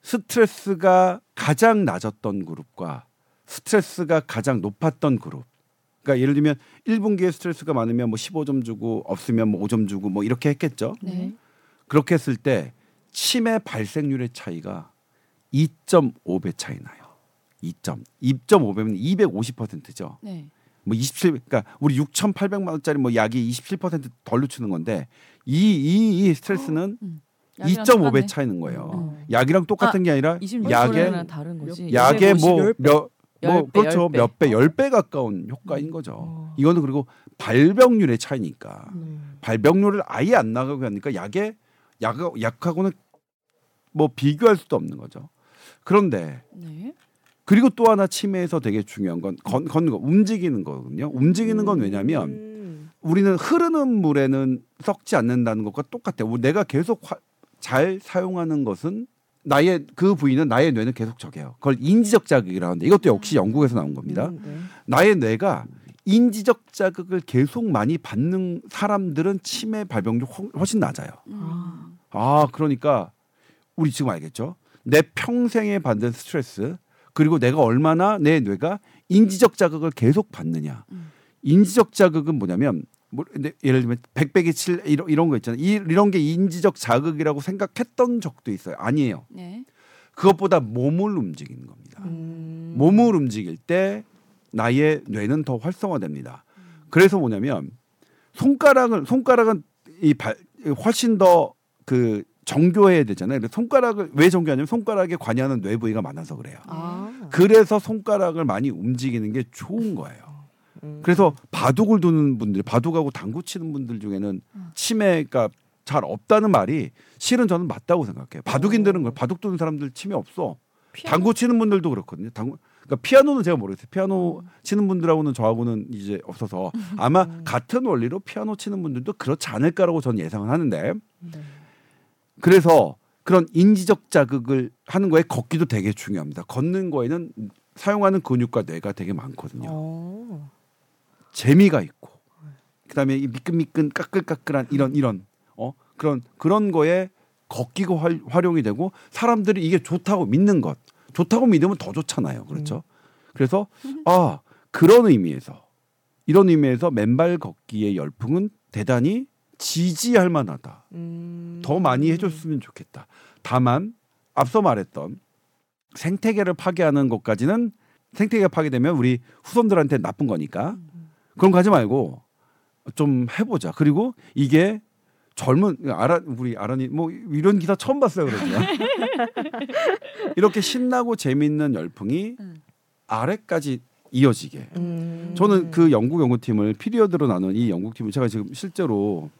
스트레스가 가장 낮았던 그룹과 스트레스가 가장 높았던 그룹. 그러니까 예를 들면 1분기에 스트레스가 많으면 뭐 15점 주고 없으면 뭐 5점 주고 뭐 이렇게 했겠죠. 네. 그렇게 했을 때 치매 발생률의 차이가 2.5배 차이 나요. 2점. 2.5배면 250%죠. 네. 뭐 27, 그러니까 우리 6,800만 원짜리 뭐 약이 27%덜 늦추는 건데 이 이 이 스트레스는 음. 약이랑 2.5배 똑같네. 차이는 거예요. 어. 약이랑 똑같은 게 아니라 26 약의 다른 거지. 약의 250, 열 배? 뭐몇뭐 열 배, 그렇죠. 몇 배 열 배 가까운 효과인 거죠. 어. 이거는 그리고 발병률의 차이니까 네. 발병률을 아예 안 나가게 하니까 약의 약 약하고는 뭐 비교할 수도 없는 거죠. 그런데 네. 그리고 또 하나 치매에서 되게 중요한 건 건, 걷는 거 움직이는 거거든요. 움직이는 건 왜냐면 음. 우리는 흐르는 물에는 썩지 않는다는 것과 똑같아요. 내가 계속 화- 잘 사용하는 것은 나의 그 부위는 나의 뇌는 계속 저게요. 그걸 인지적 자극이라고 하는데 이것도 역시 영국에서 나온 겁니다. 음, 네. 나의 뇌가 인지적 자극을 계속 많이 받는 사람들은 치매 발병률 훨- 훨씬 낮아요. 음. 아, 그러니까 우리 지금 알겠죠? 내 평생에 받는 스트레스 그리고 내가 얼마나 내 뇌가 인지적 자극을 계속 받느냐. 음. 인지적 자극은 뭐냐면 예를 들면 백백이 칠 이런, 이런 거 있잖아요. 이, 이런 게 인지적 자극이라고 생각했던 적도 있어요. 아니에요. 네. 그것보다 몸을 움직이는 겁니다. 음. 몸을 움직일 때 나의 뇌는 더 활성화됩니다. 그래서 뭐냐면 손가락을 손가락은 이 발, 훨씬 더 그 정교해야 되잖아요. 근데 손가락을 왜 정교하냐면 손가락에 관여하는 뇌 부위가 많아서 그래요. 아. 그래서 손가락을 많이 움직이는 게 좋은 거예요. 음. 그래서 바둑을 두는 분들, 바둑하고 당구 치는 분들 중에는 치매가 잘 없다는 말이 실은 저는 맞다고 생각해요. 바둑인들은 그래요. 바둑 두는 사람들 치매 없어. 당구 치는 분들도 그렇거든요. 당구 그러니까 피아노는 제가 모르겠어요. 피아노 치는 분들하고는 저하고는 이제 없어서 아마 같은 원리로 피아노 치는 분들도 그렇지 않을까라고 저는 예상을 하는데 네. 그래서 그런 인지적 자극을 하는 거에 걷기도 되게 중요합니다. 걷는 거에는 사용하는 근육과 뇌가 되게 많거든요. 어. 재미가 있고 그다음에 이 미끈미끈 까끌까끌한 이런 이런 어 그런 그런 거에 걷기가 활, 활용이 되고 사람들이 이게 좋다고 믿는 것 좋다고 믿으면 더 좋잖아요. 그렇죠? 그래서 아 그런 의미에서 이런 의미에서 맨발 걷기의 열풍은 대단히 지지할 만하다. 음. 더 많이 해줬으면 좋겠다. 다만 앞서 말했던 생태계를 파괴하는 것까지는 생태계가 파괴되면 우리 후손들한테 나쁜 거니까 그런 거 하지 말고 좀 해보자. 그리고 이게 젊은 아라 우리 아라니 뭐 이런 기사 처음 봤어요 그러죠. 이렇게 신나고 재밌는 열풍이 음. 아래까지 이어지게. 음. 저는 그 영국 연구팀을 피리어드로 나눈 이 연구팀을 제가 지금 실제로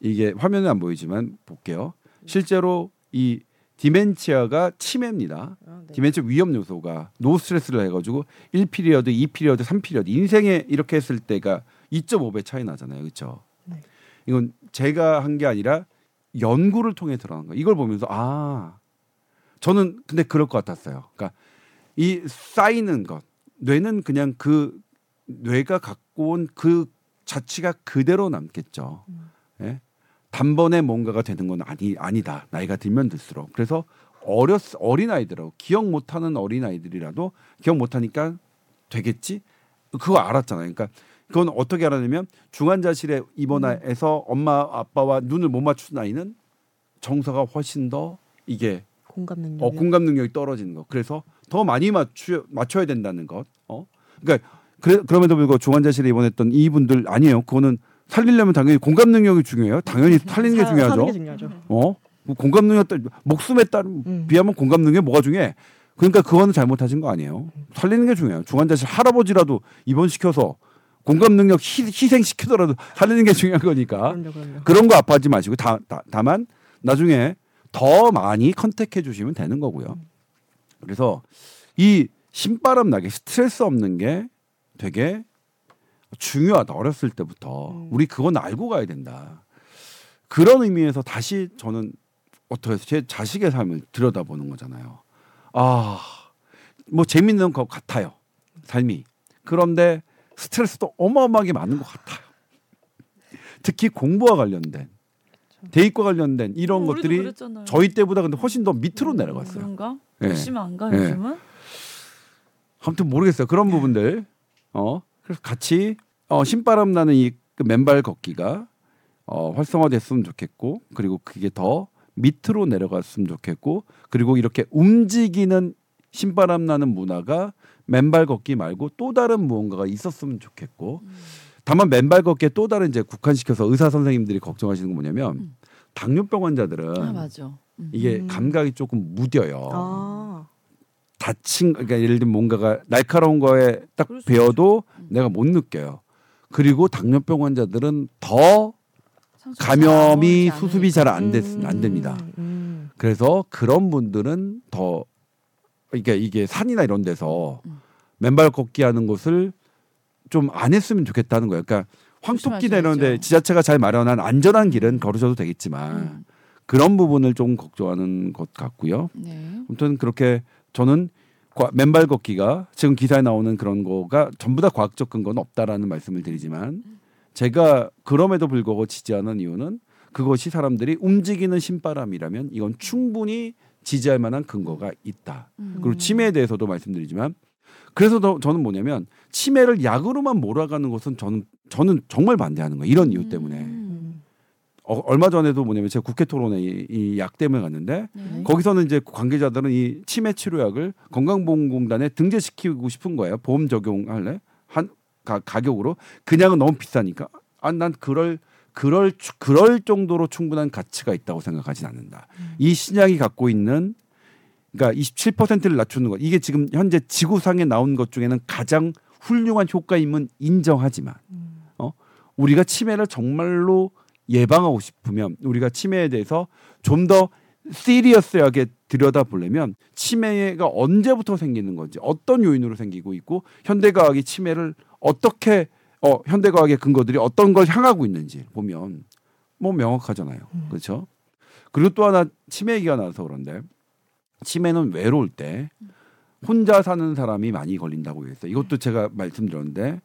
이게 화면에 안 보이지만 볼게요. 실제로 이 dementia가 치매입니다. 아, 네. dementia 위험 요소가 no stress를 해가지고 1 period, 2 period, 3 period 인생에 이렇게 했을 때가 2.5배 차이 나잖아요, 그렇죠? 네. 이건 제가 한 게 아니라 연구를 통해 드러난 거. 이걸 보면서 아 저는 근데 그럴 것 같았어요. 그러니까 이 쌓이는 것 뇌는 그냥 그 뇌가 갖고 온 그 자취가 그대로 남겠죠. 예? 단번에 뭔가가 되는 건 아니 아니다. 나이가 들면 들수록 그래서 어렸 어린 아이들하고 기억 못 하는 어린 아이들이라도 기억 못 하니까 되겠지. 그거 알았잖아요. 그러니까 그건 어떻게 알았냐면 중환자실에 입원해서 엄마 아빠와 눈을 못 맞춘 아이는 정서가 훨씬 더 이게 공감 능력. 어, 공감 능력이 떨어지는 거. 그래서 더 많이 맞추 맞춰야 된다는 것. 어, 그러니까 그래, 그럼에도 불구하고 중환자실에 입원했던 이분들 아니에요. 그거는 살리려면 당연히 공감 능력이 중요해요. 당연히 살리는 게 사- 중요하죠. 사는 게 중요하죠. 어, 그 공감 능력 따 목숨에 따른 음. 비하면 공감 능력이 뭐가 중요해? 그러니까 그거는 잘못하신 거 아니에요. 살리는 게 중요해요. 중환자실 할아버지라도 입원시켜서 공감 능력 희, 희생시키더라도 살리는 게 중요한 거니까. 그럼요, 그럼요. 그런 거 아파하지 마시고 다, 다, 다만 나중에 더 많이 컨택해 주시면 되는 거고요. 그래서 이 신바람 나게 스트레스 없는 게 되게 중요하다. 어렸을 때부터 음. 우리 그건 알고 가야 된다. 그런 의미에서 다시 저는 어떻게 해서 제 자식의 삶을 들여다보는 거잖아요. 아, 뭐 재밌는 것 같아요. 삶이. 그런데 스트레스도 어마어마하게 많은 것 같아요. 특히 공부와 관련된 대입과 관련된 이런 우리도 것들이 그랬잖아요. 저희 때보다 근데 훨씬 더 밑으로 내려갔어요. 그런가? 예. 열심히 안 가, 예. 요즘은? 아무튼 모르겠어요. 그런 부분들. 어 그래서 같이 어 신바람 나는 이그 맨발 걷기가 어 활성화됐으면 좋겠고 그리고 그게 더 밑으로 내려갔으면 좋겠고 그리고 이렇게 움직이는 신바람 나는 문화가 맨발 걷기 말고 또 다른 무언가가 있었으면 좋겠고 다만 맨발 걷기에 또 다른 이제 국한시켜서 의사 선생님들이 걱정하시는 건 뭐냐면 음. 당뇨병 환자들은 아 맞아. 음. 이게 음. 감각이 조금 무뎌요. 아, 다친 그러니까 예를 들면 뭔가가 날카로운 거에 딱 베어도 음. 내가 못 느껴요. 그리고 당뇨병 환자들은 더 감염이 잘 수습이 잘안됐 음, 안 됩니다. 음. 그래서 그런 분들은 더 이게 이게 산이나 이런 데서 음. 맨발 걷기 하는 것을 좀 안 했으면 좋겠다는 거예요. 그러니까 황토끼나 이런 데 조심하셔야죠. 지자체가 잘 마련한 안전한 길은 걸으셔도 되겠지만 음. 그런 부분을 좀 걱정하는 것 같고요. 네. 아무튼 그렇게 저는 과- 맨발 걷기가 지금 기사에 나오는 그런 거가 전부 다 과학적 근거는 없다라는 말씀을 드리지만 제가 그럼에도 불구하고 지지하는 이유는 그것이 사람들이 움직이는 신바람이라면 이건 충분히 지지할 만한 근거가 있다. 음. 그리고 치매에 대해서도 말씀드리지만 그래서 더 저는 뭐냐면 치매를 약으로만 몰아가는 것은 저는 저는 정말 반대하는 거예요. 이런 이유 때문에 음. 어, 얼마 전에도 뭐냐면 제가 국회 토론회 이약 때문에 갔는데 네. 거기서는 이제 관계자들은 이 치매 치료약을 건강보험공단에 등재시키고 싶은 거예요. 보험 적용할래? 한 가, 가격으로? 그냥은 너무 비싸니까. 아, 난 그럴 그럴 추- 그럴 정도로 충분한 가치가 있다고 생각하진 않는다. 이 신약이 갖고 있는 그러니까 27%를 낮추는 것 이게 지금 현재 지구상에 나온 것 중에는 가장 훌륭한 효과임은 인정하지만 어? 우리가 치매를 정말로 예방하고 싶으면 우리가 치매에 대해서 좀 더 시리어스하게 들여다보려면 치매가 언제부터 생기는 건지 어떤 요인으로 생기고 있고 현대과학이 치매를 어떻게 어 현대과학의 근거들이 어떤 걸 향하고 있는지 보면 뭐 명확하잖아요. 그렇죠? 그리고 또 하나 치매 얘기가 나와서 그런데 치매는 외로울 때 혼자 사는 사람이 많이 걸린다고 했어요 이것도 제가 말씀드렸는데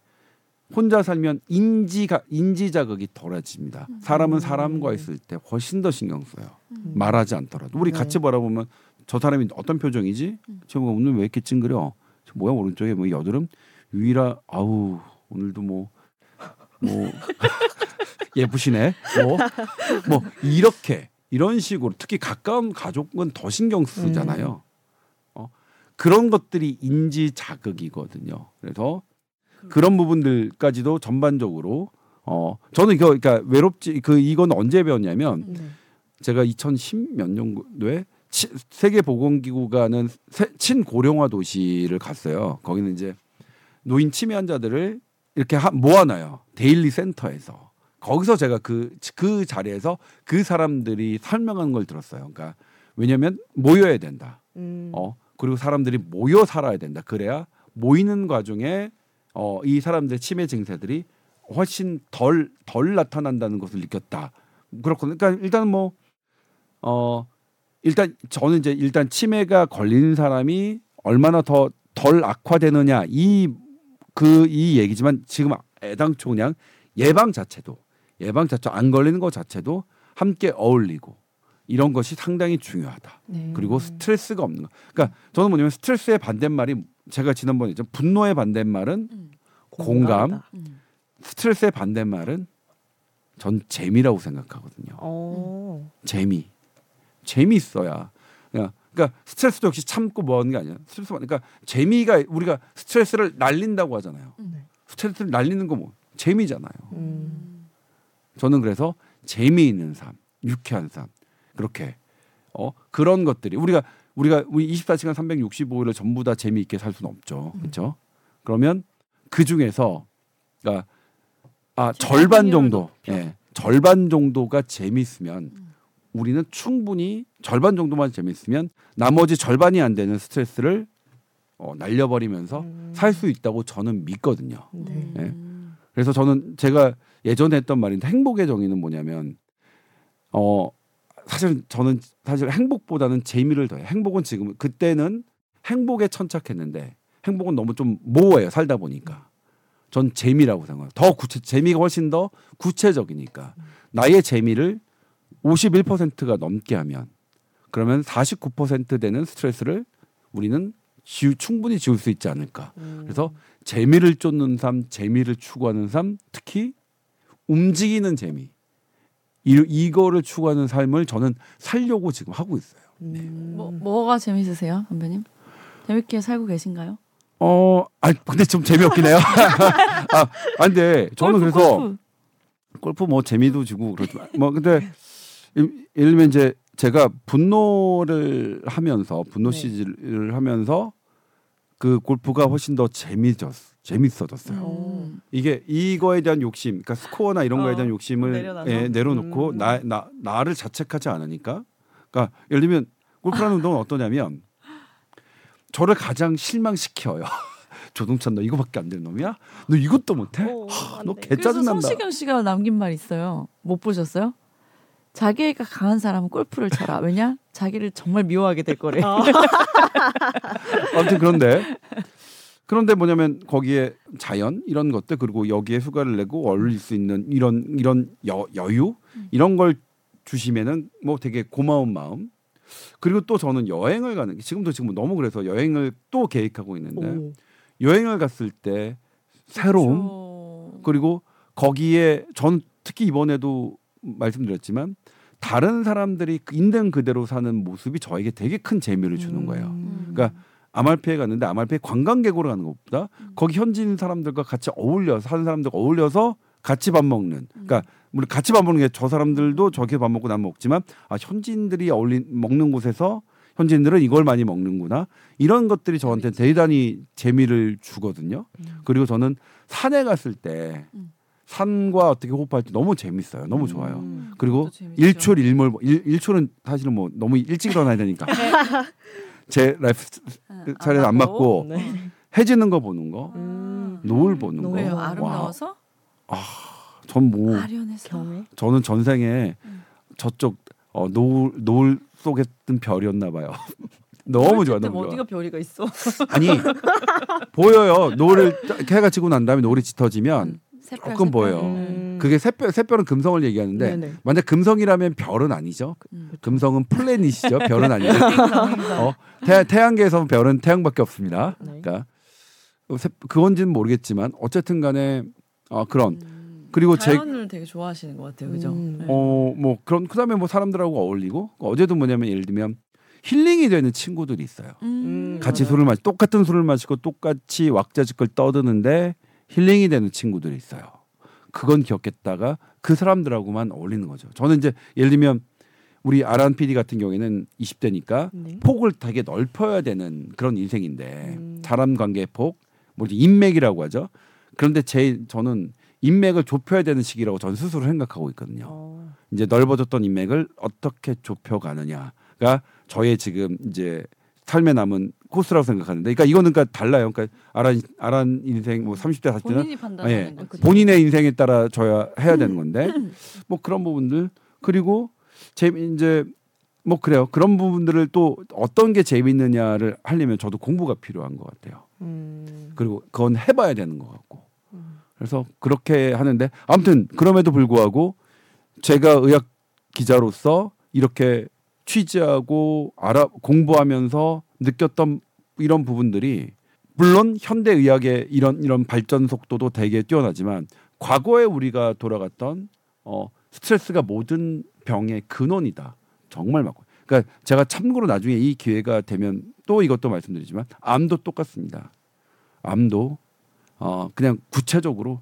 혼자 살면 인지가 인지 자극이 덜해집니다. 사람은 사람과 있을 때 훨씬 더 신경 써요. 말하지 않더라도 우리 네. 같이 바라보면 저 사람이 어떤 표정이지? 저 오늘 왜 이렇게 찡그려? 저 뭐야 오른쪽에 뭐 여드름? 유이라 아우 오늘도 뭐뭐 예쁘시네. 뭐, 뭐 이렇게 이런 식으로 특히 가까운 가족은 더 신경 쓰잖아요. 어? 그런 것들이 인지 자극이거든요. 그래서 그런 부분들까지도 전반적으로 어 저는 이거 그러니까 외롭지 그 이건 언제 배웠냐면 네. 제가 2010 몇 년도에 치- 세계 보건기구가 하는 세- 친고령화 도시를 갔어요. 거기는 이제 노인 치매 환자들을 이렇게 하- 모아놔요. daily 센터에서. 거기서 제가 그, 그 자리에서 그 사람들이 설명하는 걸 들었어요. 그러니까 왜냐면 모여야 된다. 음. 어 그리고 사람들이 모여 살아야 된다. 그래야 모이는 과정에 어 이 사람들의 치매 증세들이 훨씬 덜 덜 나타난다는 것을 느꼈다. 그렇거든요. 그러니까 일단 뭐 어 일단 저는 이제 일단 치매가 걸리는 사람이 얼마나 더 덜 악화되느냐 이그 이 얘기지만 지금 애당초 그냥 예방 자체도 예방 자체 안 걸리는 것 자체도 함께 어울리고 이런 것이 상당히 중요하다. 네. 그리고 스트레스가 없는 거. 그러니까 저는 뭐냐면 스트레스의 반대말이 제가 지난번에 좀 분노의 반대말은 음. 공감. 음. 스트레스의 반대말은 전 재미라고 생각하거든요. 어. 재미. 재미있어야. 그러니까 스트레스도 역시 참고 뭐 하는 게 아니야. 스트레스 받- 그러니까 재미가 우리가 스트레스를 날린다고 하잖아요. 네. 스트레스를 날리는 거 뭐 재미잖아요. 음. 저는 그래서 재미있는 삶, 유쾌한 삶 그렇게 어 그런 것들이 우리가 우리가 우리 24시간 365일을 전부 다 재미있게 살 수는 없죠. 그렇죠? 그러면 그 중에서 그러니까 아 절반 정도, 예, 절반 정도가 재미있으면 우리는 충분히 절반 정도만 재미있으면 나머지 절반이 안 되는 스트레스를 어, 날려버리면서 음. 살수 있다고 저는 믿거든요. 네. 예. 그래서 저는 제가 예전에 했던 말인데 행복의 정의는 뭐냐면 어 사실 저는 사실 행복보다는 재미를 더해. 행복은 지금 그때는 행복에 천착했는데 행복은 너무 좀 모호해요 살다 보니까. 전 재미라고 생각해요. 더 구체 재미가 훨씬 더 구체적이니까 나의 재미를 51%가 넘게 하면 그러면 49% 되는 스트레스를 우리는 지우, 충분히 지울 수 있지 않을까. 음. 그래서 재미를 쫓는 삶, 재미를 추구하는 삶, 특히 움직이는 재미. 이, 이거를 추구하는 삶을 저는 살려고 지금 하고 있어요. 음. 뭐 뭐가 재밌으세요, 선배님? 재밌게 살고 계신가요? 어, 아 근데 좀 재미없긴 해요. 아, 아, 근데 저는 골프, 그래서 골프. 골프 뭐 재미도 주고 그렇지만 뭐 근데 이- 예를 들면 이제 제가 분노를 하면서 분노 네. 시즌을 하면서 그 골프가 훨씬 더 재미졌 재밌어졌어요. 음. 이게 이거에 대한 욕심, 그러니까 스코어나 이런 거에 어, 대한 욕심을 내려놔서? 예, 내려놓고 음. 나, 나 나를 자책하지 않으니까. 그러니까 예를 들면 골프라는 운동은 어떠냐면 저를 가장 실망시켜요. 조동찬 너 이거밖에 안 되는 놈이야? 너 이것도 못해? 어, 하, 안너 돼. 개 그래서 짜증난다. 성시경 씨가 남긴 말 있어요. 못 보셨어요? 자기가 강한 사람은 골프를 쳐라. 왜냐? 자기를 정말 미워하게 될 거래. 아. 아무튼 그런데 그런데 뭐냐면 거기에 자연 이런 것들 그리고 여기에 휴가를 내고 어울릴 수 있는 이런 이런 여, 여유 이런 걸 주시면은 뭐 되게 고마운 마음 그리고 또 저는 여행을 가는 게 지금도 지금 너무 그래서 여행을 또 계획하고 있는데 오. 여행을 갔을 때 새로움 그렇죠. 그리고 거기에 전 특히 이번에도 말씀드렸지만 다른 사람들이 있는 그대로 사는 모습이 저에게 되게 큰 재미를 주는 거예요. 음. 그러니까 아말피에 갔는데 아말피에 관광객으로 가는 것보다 거기 현지인 사람들과 같이 어울려서 사는 사람들과 어울려서 같이 밥 먹는 그러니까 우리 같이 밥 먹는 게 저 사람들도 저기 밥 먹고 난 먹지만 아 현지인들이 어울린 먹는 곳에서 현지인들은 이걸 많이 먹는구나 이런 것들이 저한테 대단히 재미를 주거든요. 그리고 저는 산에 갔을 때 음. 산과 어떻게 호흡할 때 너무 재밌어요. 너무 좋아요. 음. 그리고. 일출 일몰 일, 일출은 사실은 뭐 너무 일찍 일어나야 되니까 제 life 아, 스타일에 안 맞고 네. 해지는 거 보는 거 음. 노을 보는 거. 왜요? 와. 아름다워서? 전뭐 아련해서. 경외. 저는 전생에 음. 저쪽 어, 노을 노을 속에 뜬 별이었나 봐요. 너무 좋아, 너무 좋아. 어디가 별이가 있어? 아니 보여요. 노을을 딱 해가 지고 난 다음에 노을이 짙어지면 음, 새별, 조금 새별. 보여요. 음. 그게 샛별 샛별은 금성을 얘기하는데 네네. 만약 금성이라면 별은 아니죠. 음. 금성은 플래닛이죠. 별은 아니죠. 어, 태, 태양계에서 별은 태양밖에 없습니다. 네. 그러니까 새- 그건지는 모르겠지만 어쨌든 간에 어, 그런 음. 그리고 제 자연을 되게 좋아하시는 것 같아요, 그죠? 음. 네. 어뭐 그런 그다음에 뭐 사람들하고 어울리고 어제도 뭐냐면 예를 들면 힐링이 되는 친구들이 있어요. 음. 같이 맞아요. 술을 마시 똑같은 술을 마시고 똑같이 왁자지껄 떠드는데 힐링이 되는 친구들이 있어요. 그건 기억했다가 그 사람들하고만 어울리는 거죠. 저는 이제 예를 들면 우리 아란 PD 같은 경우에는 20대니까 네. 폭을 되게 넓혀야 되는 그런 인생인데 음. 사람 관계의 폭, 뭐지 인맥이라고 하죠. 그런데 제 저는 인맥을 좁혀야 되는 시기라고 전 스스로 생각하고 있거든요. 어. 이제 넓어졌던 인맥을 어떻게 좁혀가느냐가 저의 지금 이제 삶에 남은 코스라고 생각하는데, 그러니까 이거는 그러니까 달라요. 그러니까 아란 아란 인생 뭐 30대 40대는 본인이 판단하는 예, 거죠. 본인의 인생에 따라 져야 해야 되는 건데 뭐 그런 부분들 그리고 재 이제 뭐 그래요 그런 부분들을 또 어떤 게 재밌느냐를 하려면 저도 공부가 필요한 것 같아요 음. 그리고 그건 해봐야 되는 것 같고 음. 그래서 그렇게 하는데 아무튼 그럼에도 불구하고 제가 의학 기자로서 이렇게 취재하고 알아 공부하면서 느꼈던 이런 부분들이 물론 현대 의학의 이런 이런 발전 속도도 되게 뛰어나지만 과거에 우리가 돌아갔던 어 스트레스가 모든 병의 근원이다. 정말 맞고. 그러니까 제가 참고로 나중에 이 기회가 되면 또 이것도 말씀드리지만 암도 똑같습니다. 암도 어 그냥 구체적으로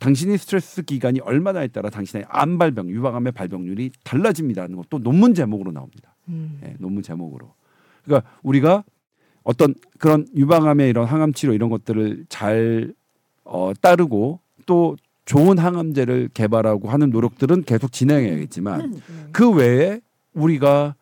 당신이 스트레스 기간이 얼마나에 따라 당신의 암 발병, 유방암의 발병률이 달라집니다는 것도 논문 제목으로 나옵니다. 음. 예, 논문 제목으로. 그러니까 우리가 어떤 그런 유방암의 이런 항암 치료 이런 것들을 잘 어, 따르고 또 좋은 항암제를 개발하고 하는 노력들은 계속 진행해야겠지만 네. 그 외에 우리가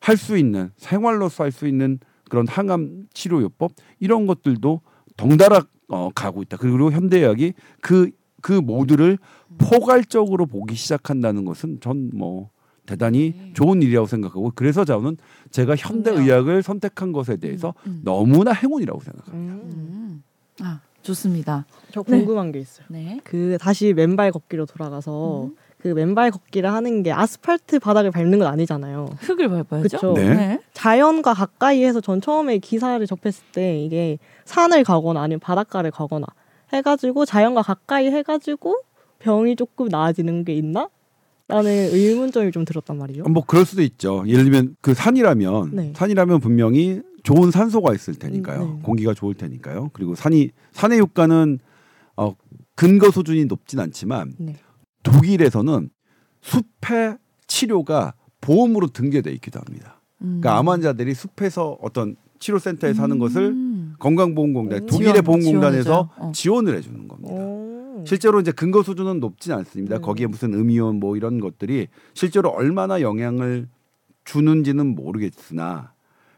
할 수 있는 생활로서 할 수 있는 그런 항암 치료 요법 이런 것들도 덩달아 어, 가고 있다. 그리고 현대의학이 그 그 모두를 포괄적으로 보기 시작한다는 것은 전 뭐 대단히 네. 좋은 일이라고 생각하고 그래서 저는 제가 현대. 의학을 선택한 것에 대해서 음. 너무나 행운이라고 생각합니다. 음. 음. 아 좋습니다. 저 네. 궁금한 게 있어요. 네. 그 다시 맨발 걷기로 돌아가서 음. 그 맨발 걷기를 하는 게 아스팔트 바닥을 밟는 건 아니잖아요. 흙을 밟아야죠. 그쵸. 네. 자연과 가까이에서 전 처음에 기사를 접했을 때 이게 산을 가거나 아니면 바닷가를 가거나 해가지고 자연과 가까이 해가지고 병이 조금 나아지는 게 있나? 라는 의문점이 좀 들었단 말이죠. 뭐 그럴 수도 있죠. 예를 들면 그 산이라면 네. 산이라면 분명히 좋은 산소가 있을 테니까요. 음, 네. 공기가 좋을 테니까요. 그리고 산이 산의 효과는 어, 근거 수준이 높진 않지만 네. 독일에서는 숲의 치료가 보험으로 등재돼 있기도 합니다. 음. 그러니까 암 환자들이 숲에서 어떤 치료센터에 사는 것을 음. 건강보험공단 오. 독일의 보험공단에서. 어. 지원을 해주는 겁니다. 오. 실제로 이제 근거 수준은 높진 않습니다. 네. 거기에 무슨 음이온 뭐 이런 것들이 실제로 얼마나 영향을 주는지는 모르겠으나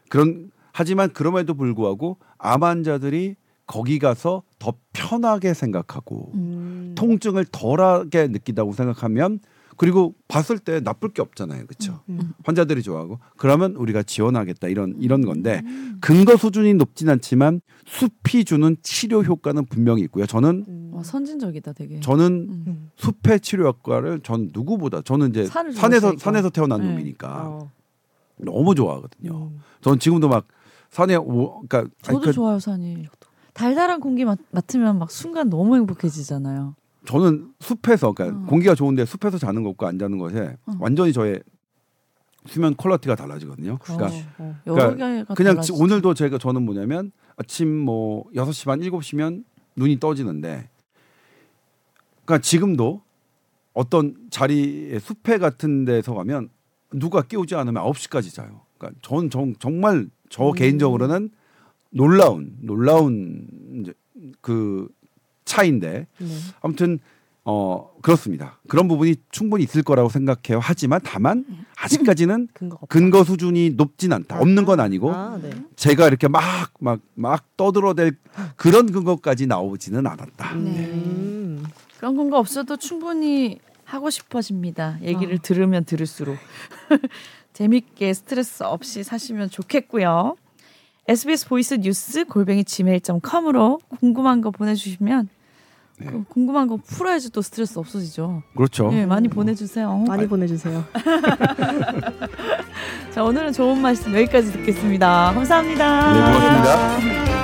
그런 하지만 그럼에도 불구하고 암 환자들이 거기 가서 더 편하게 생각하고 음. 통증을 덜하게 느끼다고 생각하면 그리고 봤을 때 나쁠 게 없잖아요. 그렇죠? 음. 환자들이 좋아하고 그러면 우리가 지원하겠다 이런 이런 건데 음. 근거 수준이 높진 않지만 숲이 주는 치료 효과는 분명히 있고요. 저는 음. 와 선진적이다 되게. 저는 음. 음. 숲의 치료 효과를 전 누구보다 저는 이제 산에서 좋아하시니까. 산에서 태어난 네. 놈이니까 어. 너무 좋아하거든요. 음. 저는 지금도 막 산에 오 그러니까 저도 아니, 그- 좋아요 산이. 달달한 공기 맡, 맡으면 막 순간 너무 행복해지잖아요. 저는 숲에서 그러니까 어. 공기가 좋은데 숲에서 자는 것과 안 자는 것에 어. 완전히 저의 수면 quality가 달라지거든요. 그러니까 어, 어. 그러니까 개가 그냥 달라지죠. 지- 오늘도 제가 저는 뭐냐면 아침 뭐 6시 반 7시면 눈이 떠지는데 그러니까 지금도 어떤 자리에 숲에 같은 데서 가면 누가 깨우지 않으면 9시까지 자요. 그러니까 전 정, 정말 저 음. 개인적으로는 놀라운 놀라운 이제 그 차인데 네. 아무튼 어 그렇습니다. 그런 부분이 충분히 있을 거라고 생각해요. 하지만 다만 아직까지는 근거가 없다. 근거 수준이 높진 않다. 없는 건 아니고 아, 네. 제가 이렇게 막막 막 떠들어댈 그런 근거까지 나오지는 않았다. 네. 음. 그런 건가 없어도 충분히 하고 싶어집니다. 얘기를 어. 들으면 들을수록 재밌게 스트레스 없이 사시면 좋겠고요. SBS voice news 골뱅이 gmail.com으로 궁금한 거 보내주시면 네. 그 궁금한 거 풀어야지 또 스트레스 없어지죠. 그렇죠. 네, 많이 보내주세요. 많이 보내주세요. 자 오늘은 좋은 말씀 여기까지 듣겠습니다. 감사합니다. 네, 고맙습니다.